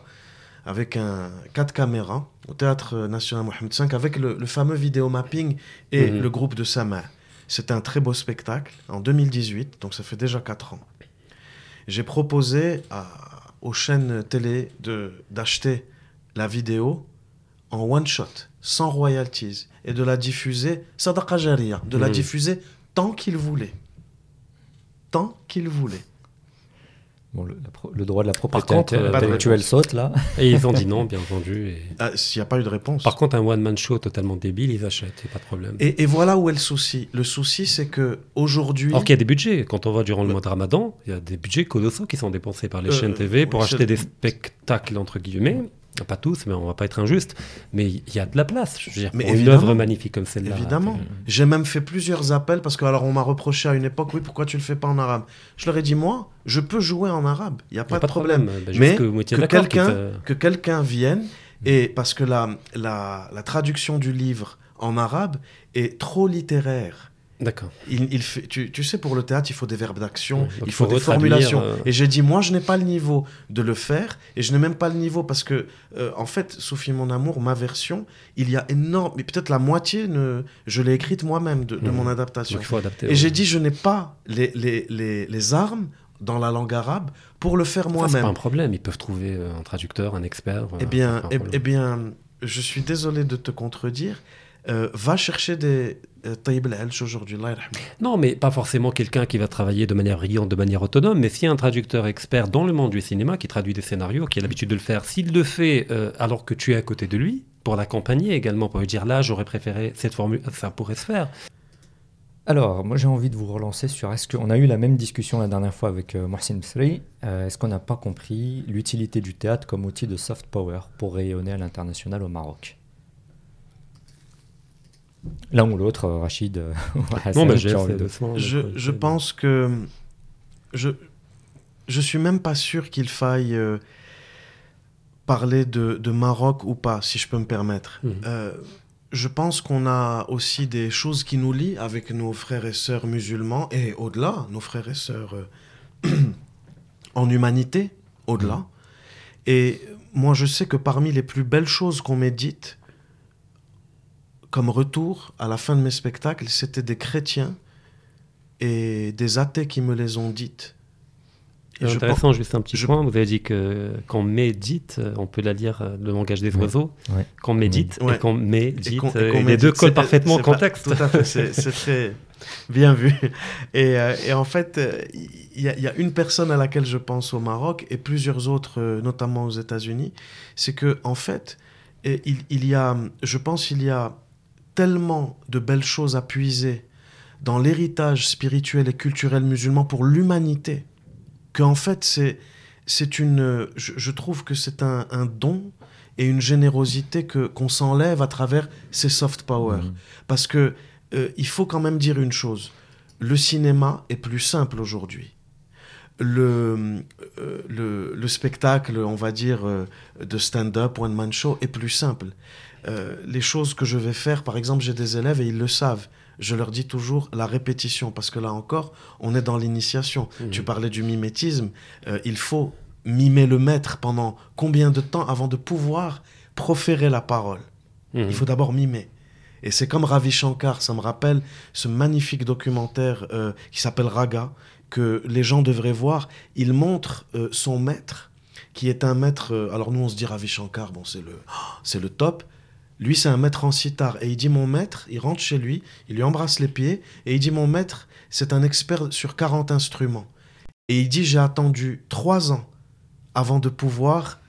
avec un 4 caméras au Théâtre National Mohamed V, avec le, fameux vidéo mapping et mhm. le groupe de Sama. C'était un très beau spectacle en 2018, donc ça fait déjà 4 ans. J'ai proposé à, aux chaînes télé d'acheter la vidéo en one shot sans royalties et de la diffuser, sadaqa de la hmm. diffuser tant qu'il voulait. Tant qu'il voulait. Bon, le, droit de la propriété intellectuelle saute là. Et ils ont dit non, bien entendu. Ah, s'il n'y a pas eu de réponse. Par contre, un one-man show totalement débile, ils achètent, pas de problème. Et, voilà où est le souci. Le souci, c'est que aujourd'hui. Alors qu'il y a des budgets. Quand on voit durant le mois de Ramadan, il y a des budgets colossaux qui sont dépensés par les euh, chaînes TV pour acheter des spectacles, entre guillemets. Pas tous, mais on va pas être injuste. Mais il y a de la place. Je veux dire, mais une œuvre magnifique comme celle-là. Évidemment. J'ai même fait plusieurs appels parce que alors on m'a reproché à une époque, oui, pourquoi tu le fais pas en arabe? Je leur ai dit, moi, je peux jouer en arabe. Il n'y a, pas de problème. Ben, mais que, quelqu'un que quelqu'un vienne mm. et parce que la, la, la traduction du livre en arabe est trop littéraire. D'accord. Il, fait, tu, sais, pour le théâtre, il faut des verbes d'action, il faut, des formulations. Euh, et j'ai dit, moi, je n'ai pas le niveau de le faire, et je n'ai même pas le niveau parce que, euh, en fait, Sophie, mon amour, ma version, il y a énorme, mais peut-être la moitié, ne, je l'ai écrite moi-même de, mon adaptation. il faut adapter, et j'ai dit, je n'ai pas les, les, les, les, armes dans la langue arabe pour le faire moi-même. C'est pas un problème, ils peuvent trouver euh, un traducteur, un expert. Eh bien, eh, eh, bien, je suis désolé de te contredire. va chercher des, Taïb aujourd'hui. Non, mais pas forcément quelqu'un qui va travailler de manière brillante, de manière autonome, mais si un traducteur expert dans le monde du cinéma qui traduit des scénarios, qui a l'habitude de le faire, s'il le fait alors que tu es à côté de lui, pour l'accompagner également, pour lui dire là, j'aurais préféré cette formule, ça pourrait se faire. Alors, moi j'ai envie de vous relancer sur est-ce qu'on a eu la même discussion la dernière fois avec euh, Mohsin Bsri euh, Est-ce qu'on n'a pas compris l'utilité du théâtre comme outil de soft power pour rayonner à l'international au Maroc? L'un ou l'autre, euh, Rachid Non, mais je, je pense que je je suis même pas sûr qu'il faille parler de, de, Maroc ou pas, si je peux me permettre. Mhm je pense qu'on a aussi des choses qui nous lient avec nos frères et sœurs musulmans et au-delà, nos frères et sœurs euh, en humanité, au-delà. Mm. Et moi, je sais que parmi les plus belles choses qu'on m'ait dites, comme retour à la fin de mes spectacles, c'était des chrétiens et des athées qui me les ont dites. C'est intéressant, juste un petit point. Vous avez dit que quand médite, on peut la lire euh, le langage des oiseaux. Quand médite et quand médite, et les deux collent parfaitement au contexte. tout à fait, c'est très bien vu. Et, euh, et en fait, il y, y, a une personne à laquelle je pense au Maroc et plusieurs autres, euh, notamment aux États-Unis. C'est que en fait, il, il y a, je pense, il y a tellement de belles choses à puiser dans l'héritage spirituel et culturel musulman pour l'humanité qu'en fait, c'est, c'est une, je, trouve que c'est un, don et une générosité que, qu'on s'enlève à travers ces soft power. Mhm. Parce que euh, il faut quand même dire une chose. Le cinéma est plus simple aujourd'hui. Le, euh, le, le, spectacle, on va dire, euh, de stand-up, one-man show est plus simple. Les choses que je vais faire, par exemple, j'ai des élèves et ils le savent je leur dis toujours la répétition, parce que là encore, on est dans l'initiation. Mhm. Tu parlais du mimétisme, euh, il faut mimer le maître pendant combien de temps avant de pouvoir proférer la parole? Mhm. Il faut d'abord mimer. Et c'est comme Ravi Shankar, ça me rappelle ce magnifique documentaire euh, qui s'appelle Raga, que les gens devraient voir. Il montre euh, son maître, qui est un maître. alors nous, on se dit Ravi Shankar, bon, c'est le, c'est le top. Lui, c'est un maître en sitar. Et il dit Mon maître, il rentre chez lui, il lui embrasse les pieds, et il dit Mon maître, c'est un expert sur 40 instruments. Et il dit J'ai attendu trois ans avant de pouvoir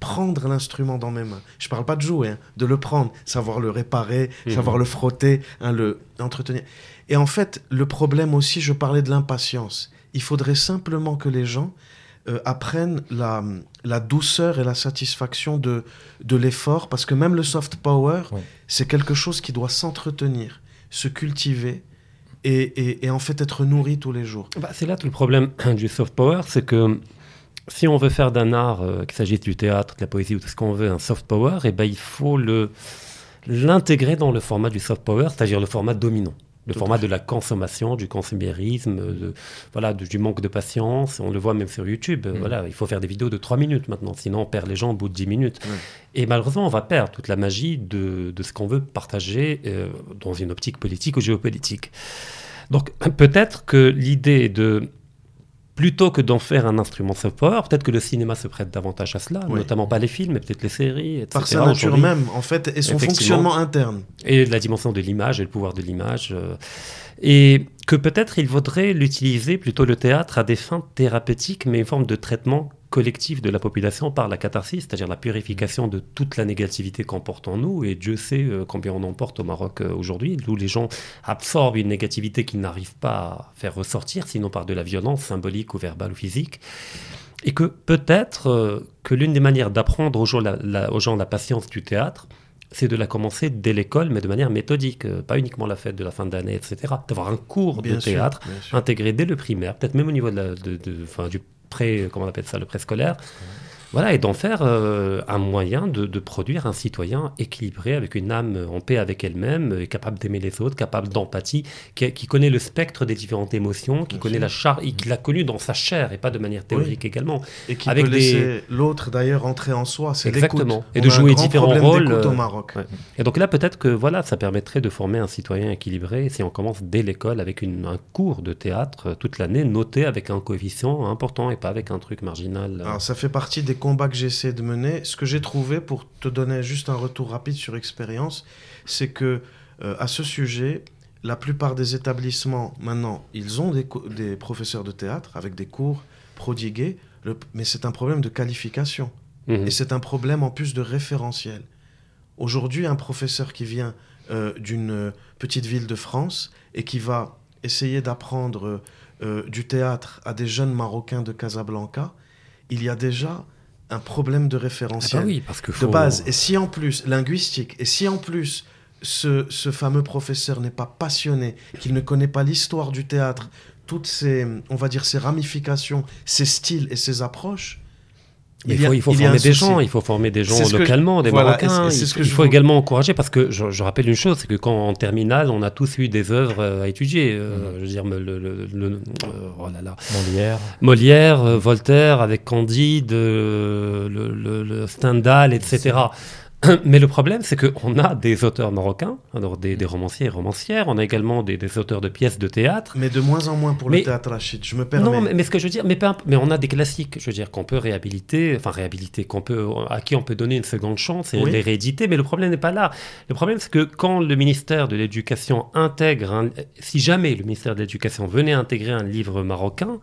prendre l'instrument dans mes mains. Je ne parle pas de jouer, hein, de le prendre, savoir le réparer, mhm. savoir le frotter, hein, le entretenir. Et en fait, le problème aussi, je parlais de l'impatience. Il faudrait simplement que les gens euh, apprennent la, la, douceur et la satisfaction de, de l'effort, parce que même le soft power, c'est quelque chose qui doit s'entretenir, se cultiver. Et, et, en fait être nourri tous les jours. Bah, c'est là tout le problème du soft power, c'est que si on veut faire d'un art, euh, qu'il s'agisse du théâtre, de la poésie ou tout ce qu'on veut, un soft power, et eh ben, il faut le, l'intégrer dans le format du soft power, c'est-à-dire le format dominant le format de la consommation, du consumérisme, de, voilà, du manque de patience. On le voit même sur YouTube. Mm. Voilà, il faut faire des vidéos de 3 minutes maintenant, sinon on perd les gens au bout de 10 minutes. Et malheureusement, on va perdre toute la magie de, de ce qu'on veut partager euh, dans une optique politique ou géopolitique. Donc peut-être que l'idée de plutôt que d'en faire un instrument power, peut-être que le cinéma se prête davantage à cela, notamment pas les films, mais peut-être les séries, etc. Par sa nature même, en fait, et son fonctionnement interne. Et la dimension de l'image et le pouvoir de l'image. Euh, et que peut-être il vaudrait l'utiliser plutôt le théâtre à des fins thérapeutiques, mais une forme de traitement collectif de la population par la catharsis, c'est-à-dire la purification de toute la négativité qu'on porte en nous. Et Dieu sait euh, combien on en porte au Maroc euh, aujourd'hui, où les gens absorbent une négativité qu'ils n'arrivent pas à faire ressortir, sinon par de la violence symbolique ou verbale ou physique. Et que peut-être euh, que l'une des manières d'apprendre aux, gens la patience du théâtre, c'est de la commencer dès l'école, mais de manière méthodique, pas uniquement la fête de la fin d'année, etc. D'avoir un cours de théâtre intégré dès le primaire, peut-être même au niveau de la, de, du pré, comment on appelle ça, le préscolaire. Voilà, et d'en faire euh, un moyen de, produire un citoyen équilibré, avec une âme en paix avec elle-même, capable d'aimer les autres, capable d'empathie, qui, connaît le spectre des différentes émotions, qui connaît la char et qui l'a connu dans sa chair et pas de manière théorique également. Et qui avec peut laisser l'autre d'ailleurs entrer en soi, c'est Exactement. Et de jouer différents rôles. Au Maroc. Et donc là, peut-être que voilà, ça permettrait de former un citoyen équilibré si on commence dès l'école avec une, un cours de théâtre euh, toute l'année, noté avec un coefficient important et pas avec un truc marginal. Alors ça fait partie des combat que j'essaie de mener, ce que j'ai trouvé, pour te donner juste un retour rapide sur expérience, c'est que euh, à ce sujet, la plupart des établissements, maintenant, ils ont des, des professeurs de théâtre avec des cours prodigués, mais c'est un problème de qualification. Mhm. Et c'est un problème en plus de référentiel. Aujourd'hui, un professeur qui vient euh, d'une petite ville de France et qui va essayer d'apprendre euh, du théâtre à des jeunes Marocains de Casablanca, il y a déjà un problème de référentiel ah bah oui, parce que de base. Et si en plus, linguistique, et si en plus ce, ce fameux professeur n'est pas passionné, qu'il ne connaît pas l'histoire du théâtre, toutes ces, on va dire, ces ramifications, ces styles et ces approches, il, faut, il faut former des gens, il faut former des gens localement, des Marocains. il, ce que il faut également encourager parce que je, rappelle une chose, c'est que quand en terminale, on a tous eu des œuvres euh, à étudier. Euh, mm. Je veux dire, le, le, le oh là là. Molière, Molière, euh, Voltaire, avec Candide, le, Stendhal, etc. Mais le problème, c'est qu'on a des auteurs marocains, alors des, romanciers et romancières, on a également des, auteurs de pièces de théâtre. Mais de moins en moins pour le théâtre Rachid, je me permets. Non, mais, ce que je veux dire, mais, mais on a des classiques, je veux dire, qu'on peut réhabiliter, enfin réhabiliter, qu'on peut, à qui on peut donner une seconde chance et les rééditer, mais le problème n'est pas là. Le problème, c'est que quand le ministère de l'Éducation intègre, si jamais le ministère de l'Éducation venait intégrer un livre marocain,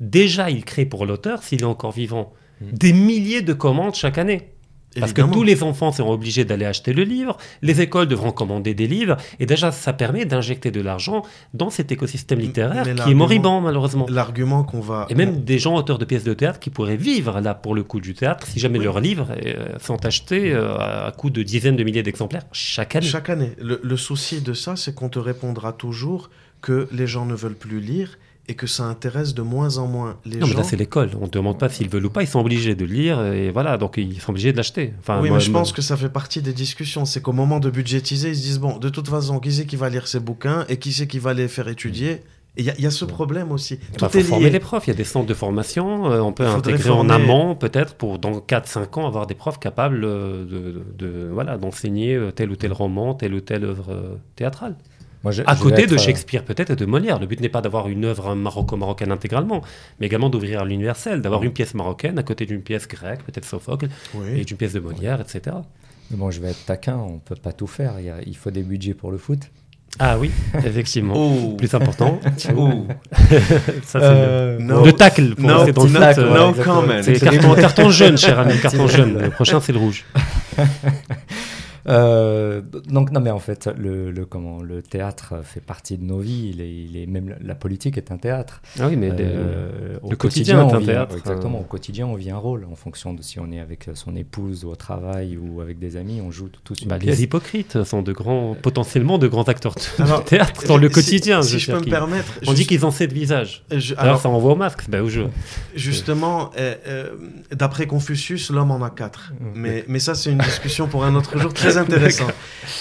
déjà il crée pour l'auteur, s'il est encore vivant, mmh. des milliers de commandes chaque année. Parce que tous les enfants seront obligés d'aller acheter le livre, les écoles devront commander des livres, et déjà ça permet d'injecter de l'argent dans cet écosystème littéraire qui est moribond malheureusement. L'argument qu'on va... Et même des gens auteurs de pièces de théâtre qui pourraient vivre là pour le coup du théâtre si jamais leurs livres euh, sont achetés euh, à coût de dizaines de milliers d'exemplaires chaque année. Chaque année. le souci de ça, c'est qu'on te répondra toujours que les gens ne veulent plus lire et que ça intéresse de moins en moins les non, gens. Mais là, c'est l'école. On ne demande pas s'ils veulent ou pas. Ils sont obligés de lire et voilà. Donc, ils sont obligés de l'acheter. Enfin, oui, mais je pense que ça fait partie des discussions. C'est qu'au moment de budgétiser, ils se disent bon, de toute façon, qui c'est qui va lire ces bouquins et qui c'est qui va les faire étudier? Il y, a ce problème aussi. Il faut former les profs. Il y a des centres de formation. Euh, on peut intégrer en amont, peut-être, pour dans 4-5 ans, avoir des profs capables euh, de, de voilà, d'enseigner euh, tel ou tel roman, telle ou telle œuvre théâtrale à côté de euh, Shakespeare peut-être et de Molière. Le but n'est pas d'avoir une œuvre maroco-marocaine intégralement, mais également d'ouvrir l'universel, d'avoir une pièce marocaine à côté d'une pièce grecque, peut-être Sophocle, et d'une pièce de Molière, etc. Mais bon, je vais être taquin, on ne peut pas tout faire. Il, faut des budgets pour le foot. Ah oui, effectivement. Oh. Plus important. Oh. Ça, c'est le, euh, tacle pour no, dans le no comment. C'est carton, carton jaune, cher ami, carton jaune. Le prochain, c'est le rouge. Euh, donc non mais en fait le, le, comment le théâtre fait partie de nos vies. Il est, il est même la politique est un théâtre. Ah oui mais euh, le quotidien, est un théâtre. exactement euh. au quotidien on vit un rôle en fonction de si on est avec son épouse ou au travail ou avec des amis on joue tous une bah, les hypocrites sont de grands potentiellement de grands acteurs de théâtre dans le quotidien si, je, peux me permettre on dit qu'ils ont cette visage alors, ça envoie au masque bah, au jeu. Justement d'après Confucius l'homme en a quatre. Mais mais ça c'est une discussion pour un autre jour très intéressant.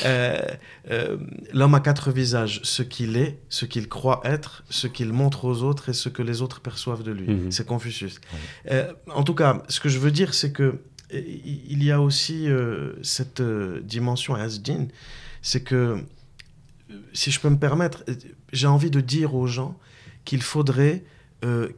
Euh, euh, l'homme a quatre visages ce qu'il est, ce qu'il croit être, ce qu'il montre aux autres et ce que les autres perçoivent de lui. Mhm. C'est Confucius. Euh, en tout cas, ce que je veux dire, c'est que il y a aussi cette dimension à Asdin, c'est que, si je peux me permettre, j'ai envie de dire aux gens qu'il faudrait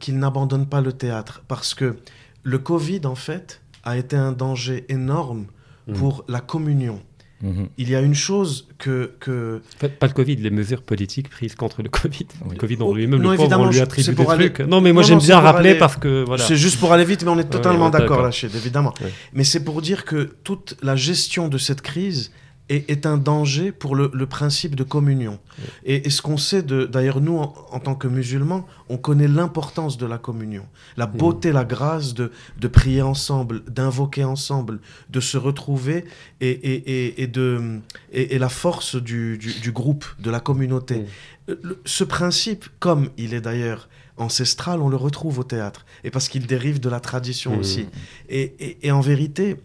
qu'ils n'abandonnent pas le théâtre, parce que le Covid, en fait, a été un danger énorme mhm. pour la communion. Mhm. Il y a une chose que, que... Pas, le Covid, les mesures politiques prises contre le Covid. Le Covid en lui-même, le pauvre, on lui attribue des trucs. Non, mais moi j'aime bien rappeler parce que... Voilà. C'est juste pour aller vite, mais on est totalement d'accord là, évidemment. Mais c'est pour dire que toute la gestion de cette crise est, un danger pour le, principe de communion. Et, ce qu'on sait, d'ailleurs nous, en, tant que musulmans, on connaît l'importance de la communion, la beauté, la grâce de, de prier ensemble, d'invoquer ensemble, de se retrouver et, et, de, et, la force du, du, groupe, de la communauté. Mm. Euh, ce principe, comme il est d'ailleurs ancestral, on le retrouve au théâtre, et parce qu'il dérive de la tradition aussi. Et, en vérité,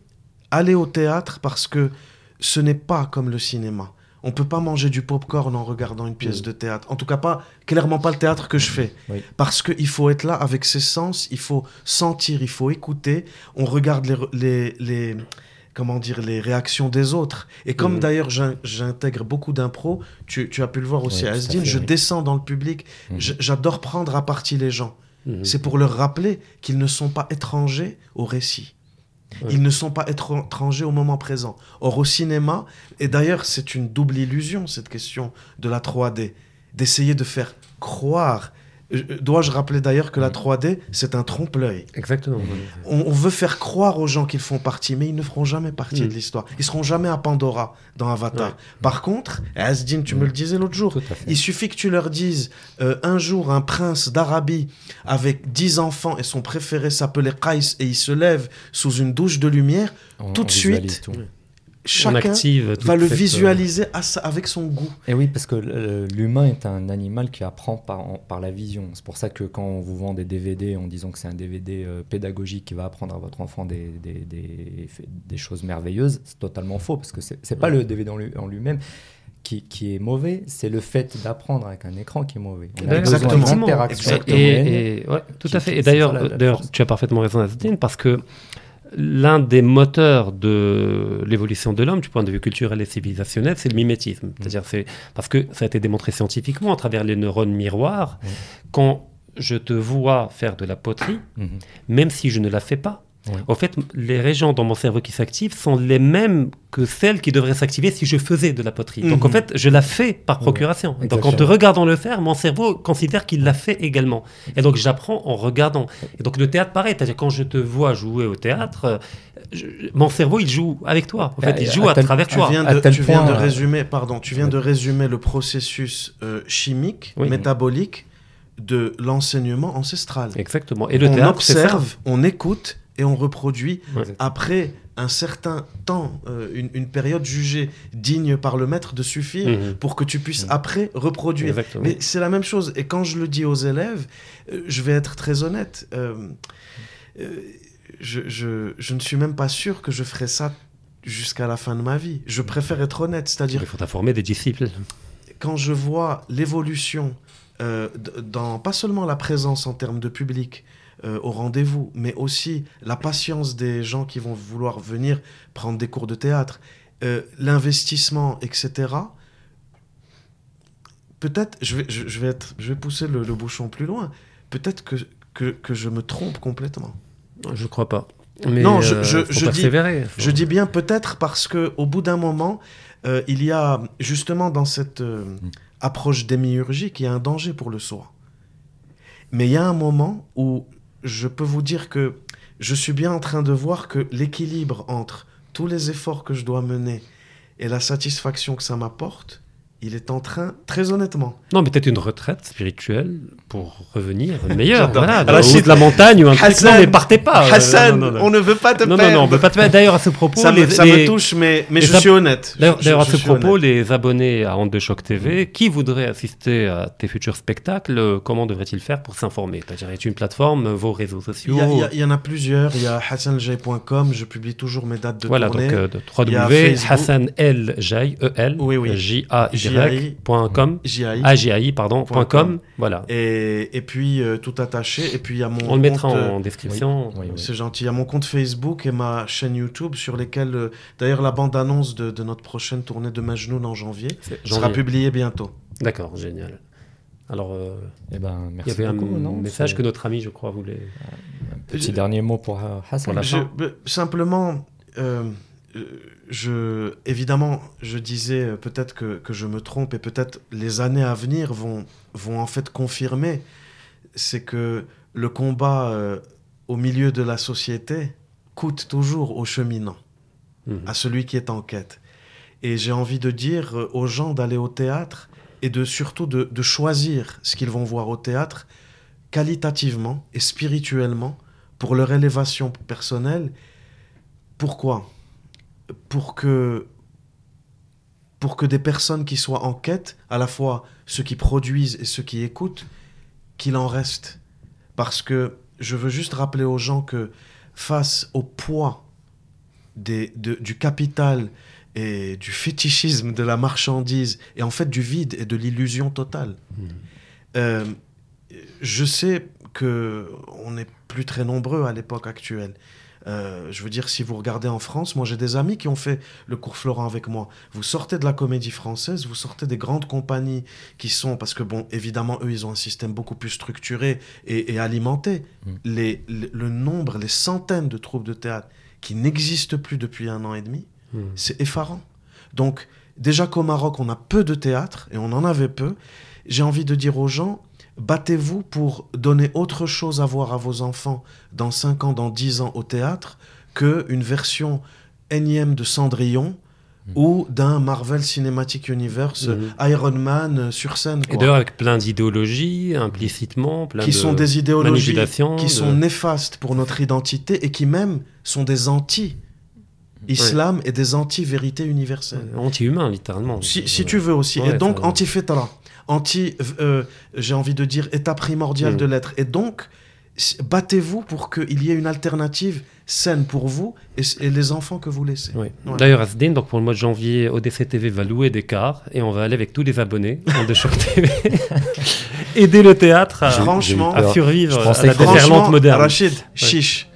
aller au théâtre parce que ce n'est pas comme le cinéma. On peut pas manger du pop-corn en regardant une pièce de théâtre. En tout cas, pas clairement pas le théâtre que je fais. Parce qu'il faut être là avec ses sens, il faut sentir, il faut écouter. On regarde les, les, comment dire, les réactions des autres. Et comme mhm. d'ailleurs j'intègre beaucoup d'impro, tu, as pu le voir aussi à Asdin, je descends dans le public, mhm. j'adore prendre à partie les gens. Mhm. C'est pour leur rappeler qu'ils ne sont pas étrangers au récit. Ils ne sont pas étrangers au moment présent. Or, au cinéma, et d'ailleurs, c'est une double illusion, cette question de la 3D, d'essayer de faire croire Dois-je rappeler d'ailleurs que la 3D, c'est un trompe-l'œil. Exactement. On, veut faire croire aux gens qu'ils font partie, mais ils ne feront jamais partie mm. de l'histoire. Ils seront jamais à Pandora dans Avatar. Par contre, Asdin, tu me le disais l'autre jour, il suffit que tu leur dises euh, un jour un prince d'Arabie avec dix enfants et son préféré s'appelait Qais et il se lève sous une douche de lumière, tout de suite chacun va le euh, visualiser avec son goût. Et oui, parce que l'humain est un animal qui apprend par, par la vision. C'est pour ça que quand on vous vend des DVD en disant que c'est un DVD euh, pédagogique qui va apprendre à votre enfant des, des, des, des choses merveilleuses, c'est totalement faux, parce que c'est n'est pas le DVD en lui-même. Qui, qui, est mauvais, c'est le fait d'apprendre avec un écran qui est mauvais. Exactement. Et, et, ouais, tout à fait. Et d'ailleurs, tu as parfaitement raison, Azadine, parce que l'un des moteurs de l'évolution de l'homme, du point de vue culturel et civilisationnel, c'est le mimétisme. C'est-à-dire, c'est parce que ça a été démontré scientifiquement à travers les neurones miroirs. Quand je te vois faire de la poterie, mhm. même si je ne la fais pas, en fait, les régions dans mon cerveau qui s'activent sont les mêmes que celles qui devraient s'activer si je faisais de la poterie. Donc en mhm. fait, je la fais par procuration. donc en te regardant le faire, mon cerveau considère qu'il l'a fait également. Et donc j'apprends en regardant. Et donc le théâtre, pareil. C'est-à-dire quand je te vois jouer au théâtre, mon cerveau, il joue avec toi. En fait, il joue à, travers toi. Tu viens de, tu viens de euh, résumer, pardon, tu viens de résumer le processus euh, chimique, métabolique de l'enseignement ancestral. Exactement. Et le on observe, on écoute et on reproduit après un certain temps, euh, une, période jugée digne par le maître de suffire mhm. pour que tu puisses mhm. après reproduire. Mais c'est la même chose. Et quand je le dis aux élèves, euh, je vais être très honnête. Euh, je, je, je, ne suis même pas sûr que je ferai ça jusqu'à la fin de ma vie. Je préfère être honnête, c'est-à-dire. Il faut former des disciples. Quand je vois l'évolution dans pas seulement la présence en termes de public, euh, au rendez-vous, mais aussi la patience des gens qui vont vouloir venir prendre des cours de théâtre, euh, l'investissement, etc. Peut-être, je vais, je, vais, être, je vais pousser le, bouchon plus loin, peut-être que, que, que, je me trompe complètement. Je ne crois pas. Mais non, je, euh, je, je dis, je dis bien peut-être parce qu'au bout d'un moment, il y a justement dans cette approche démiurgique, il y a un danger pour le soi. Mais il y a un moment où je peux vous dire que je suis bien en train de voir que l'équilibre entre tous les efforts que je dois mener et la satisfaction que ça m'apporte, il est en train, très honnêtement. Non, mais peut-être une retraite spirituelle pour revenir meilleur. voilà, de, de la montagne ou un truc. Non, mais partez pas. Euh, Hassan, on ne veut pas te non, perdre. Non, non, on veut pas te perdre. D'ailleurs, à ce propos, ça, me, ça me touche, mais, mais je suis honnête. D'ailleurs, à ce propos, les abonnés à Honte de Choc TV, mm. qui voudraient assister à tes futurs spectacles, euh, comment devraient-ils faire pour s'informer? C'est-à-dire, est une plateforme, vos réseaux sociaux Il y, en a plusieurs. Il y a hassanljay.com. Je publie toujours mes dates de voilà, tournée. Voilà, donc euh, www.hassanljay, E-L, J-A-Y.com. AGI, pardon, .com. Voilà. Et, et puis, euh, tout attaché. Et puis, il y a mon. On le mettra en euh, description. C'est gentil. Il y a mon compte Facebook et ma chaîne YouTube sur lesquels, euh, d'ailleurs, la bande-annonce de, de, notre prochaine tournée de Majnoun en janvier, sera publiée bientôt. D'accord, génial. Alors, eh ben, merci il y avait beaucoup, un message que notre ami, je crois, voulait. Un petit dernier mot pour Hassan. simplement, je, évidemment, je disais euh, peut-être que, que, je me trompe et peut-être les années à venir vont, vont en fait confirmer, c'est que le combat euh, au milieu de la société coûte toujours au cheminant, mhm. à celui qui est en quête. Et j'ai envie de dire euh, aux gens d'aller au théâtre et de surtout de, de choisir ce qu'ils vont voir au théâtre qualitativement et spirituellement pour leur élévation personnelle. Pourquoi? Pour que, pour que des personnes qui soient en quête, à la fois ceux qui produisent et ceux qui écoutent, qu'il en reste. Parce que je veux juste rappeler aux gens que face au poids des, du capital et du fétichisme de la marchandise, et en fait du vide et de l'illusion totale, mmh. euh, je sais que on n'est plus très nombreux à l'époque actuelle. Euh, je veux dire, si vous regardez en France, moi j'ai des amis qui ont fait le cours Florent avec moi. Vous sortez de la comédie française, vous sortez des grandes compagnies qui sont, parce que bon, évidemment, eux, ils ont un système beaucoup plus structuré et, alimenté. Mm. Les, le nombre, les centaines de troupes de théâtre qui n'existe plus depuis un an et demi, hmm. c'est effarant. Donc, déjà qu'au Maroc, on a peu de théâtre, et on en avait peu, j'ai envie de dire aux gens, battez-vous pour donner autre chose à voir à vos enfants dans 5 ans, dans 10 ans au théâtre, qu'une version énième de Cendrillon hmm. ou d'un Marvel Cinematic Universe hmm. Iron Man sur scène. Et d'ailleurs avec plein d'idéologies implicitement, plein qui sont des idéologies qui sont néfastes pour notre identité et qui même sont des anti islam et des anti-vérités universelles. Anti-humains, littéralement. Si, tu veux aussi. et donc, anti-fitra, anti, euh, j'ai envie de dire, état primordial mm. de l'être. Et donc, battez-vous pour qu'il y ait une alternative saine pour vous et, les enfants que vous laissez. D'ailleurs, Asdin, donc pour le mois de janvier, ODC TV va louer des cars et on va aller avec tous les abonnés en TV aider le théâtre à, franchement, à survivre à la déferlante moderne. Rachid, chiche.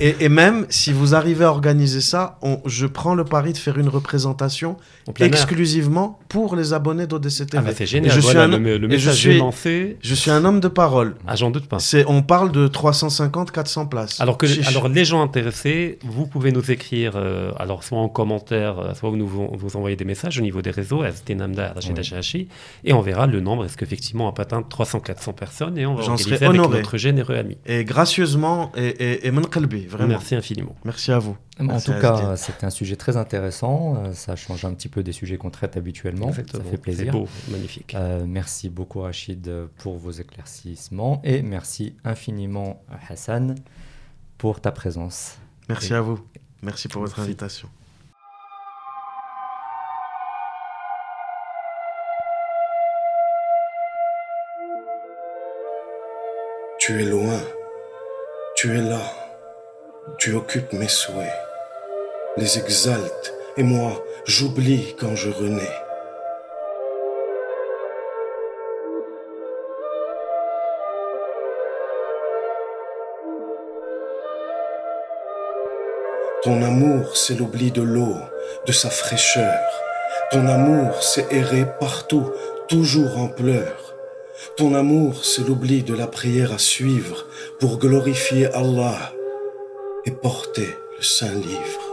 Et, même si vous arrivez à organiser ça, je prends le pari de faire une représentation exclusivement pour les abonnés d'ODC TV. Ah bah c'est génial. Je suis un, le, message je suis, lancé. Je suis un homme de parole. Ah, j'en doute pas. On parle de 350-400 places. Alors, que, alors, les gens intéressés, vous pouvez nous écrire, euh, alors soit en commentaire, euh, soit vous nous vous envoyez des messages au niveau des réseaux, STNAMDA, oui. et on verra le nombre. Est-ce qu'effectivement on peut atteindre 300-400 personnes et on va organiser avec notre généreux ami. Et gracieusement et, et, et Merci infiniment. Merci à vous. En tout cas, c'était un sujet très intéressant. Euh, ça change un petit peu des sujets qu'on traite habituellement. Ça fait plaisir. C'est beau, magnifique. Euh, merci beaucoup Rachid pour vos éclaircissements et merci infiniment Hassan pour ta présence. Merci à vous. Merci pour votre invitation. Tu es loin. Tu es là. Tu occupes mes souhaits, les exaltes, et moi, j'oublie quand je renais. Ton amour, c'est l'oubli de l'eau, de sa fraîcheur. Ton amour, c'est errer partout, toujours en pleurs. Ton amour, c'est l'oubli de la prière à suivre pour glorifier Allah et porter le Saint-Livre.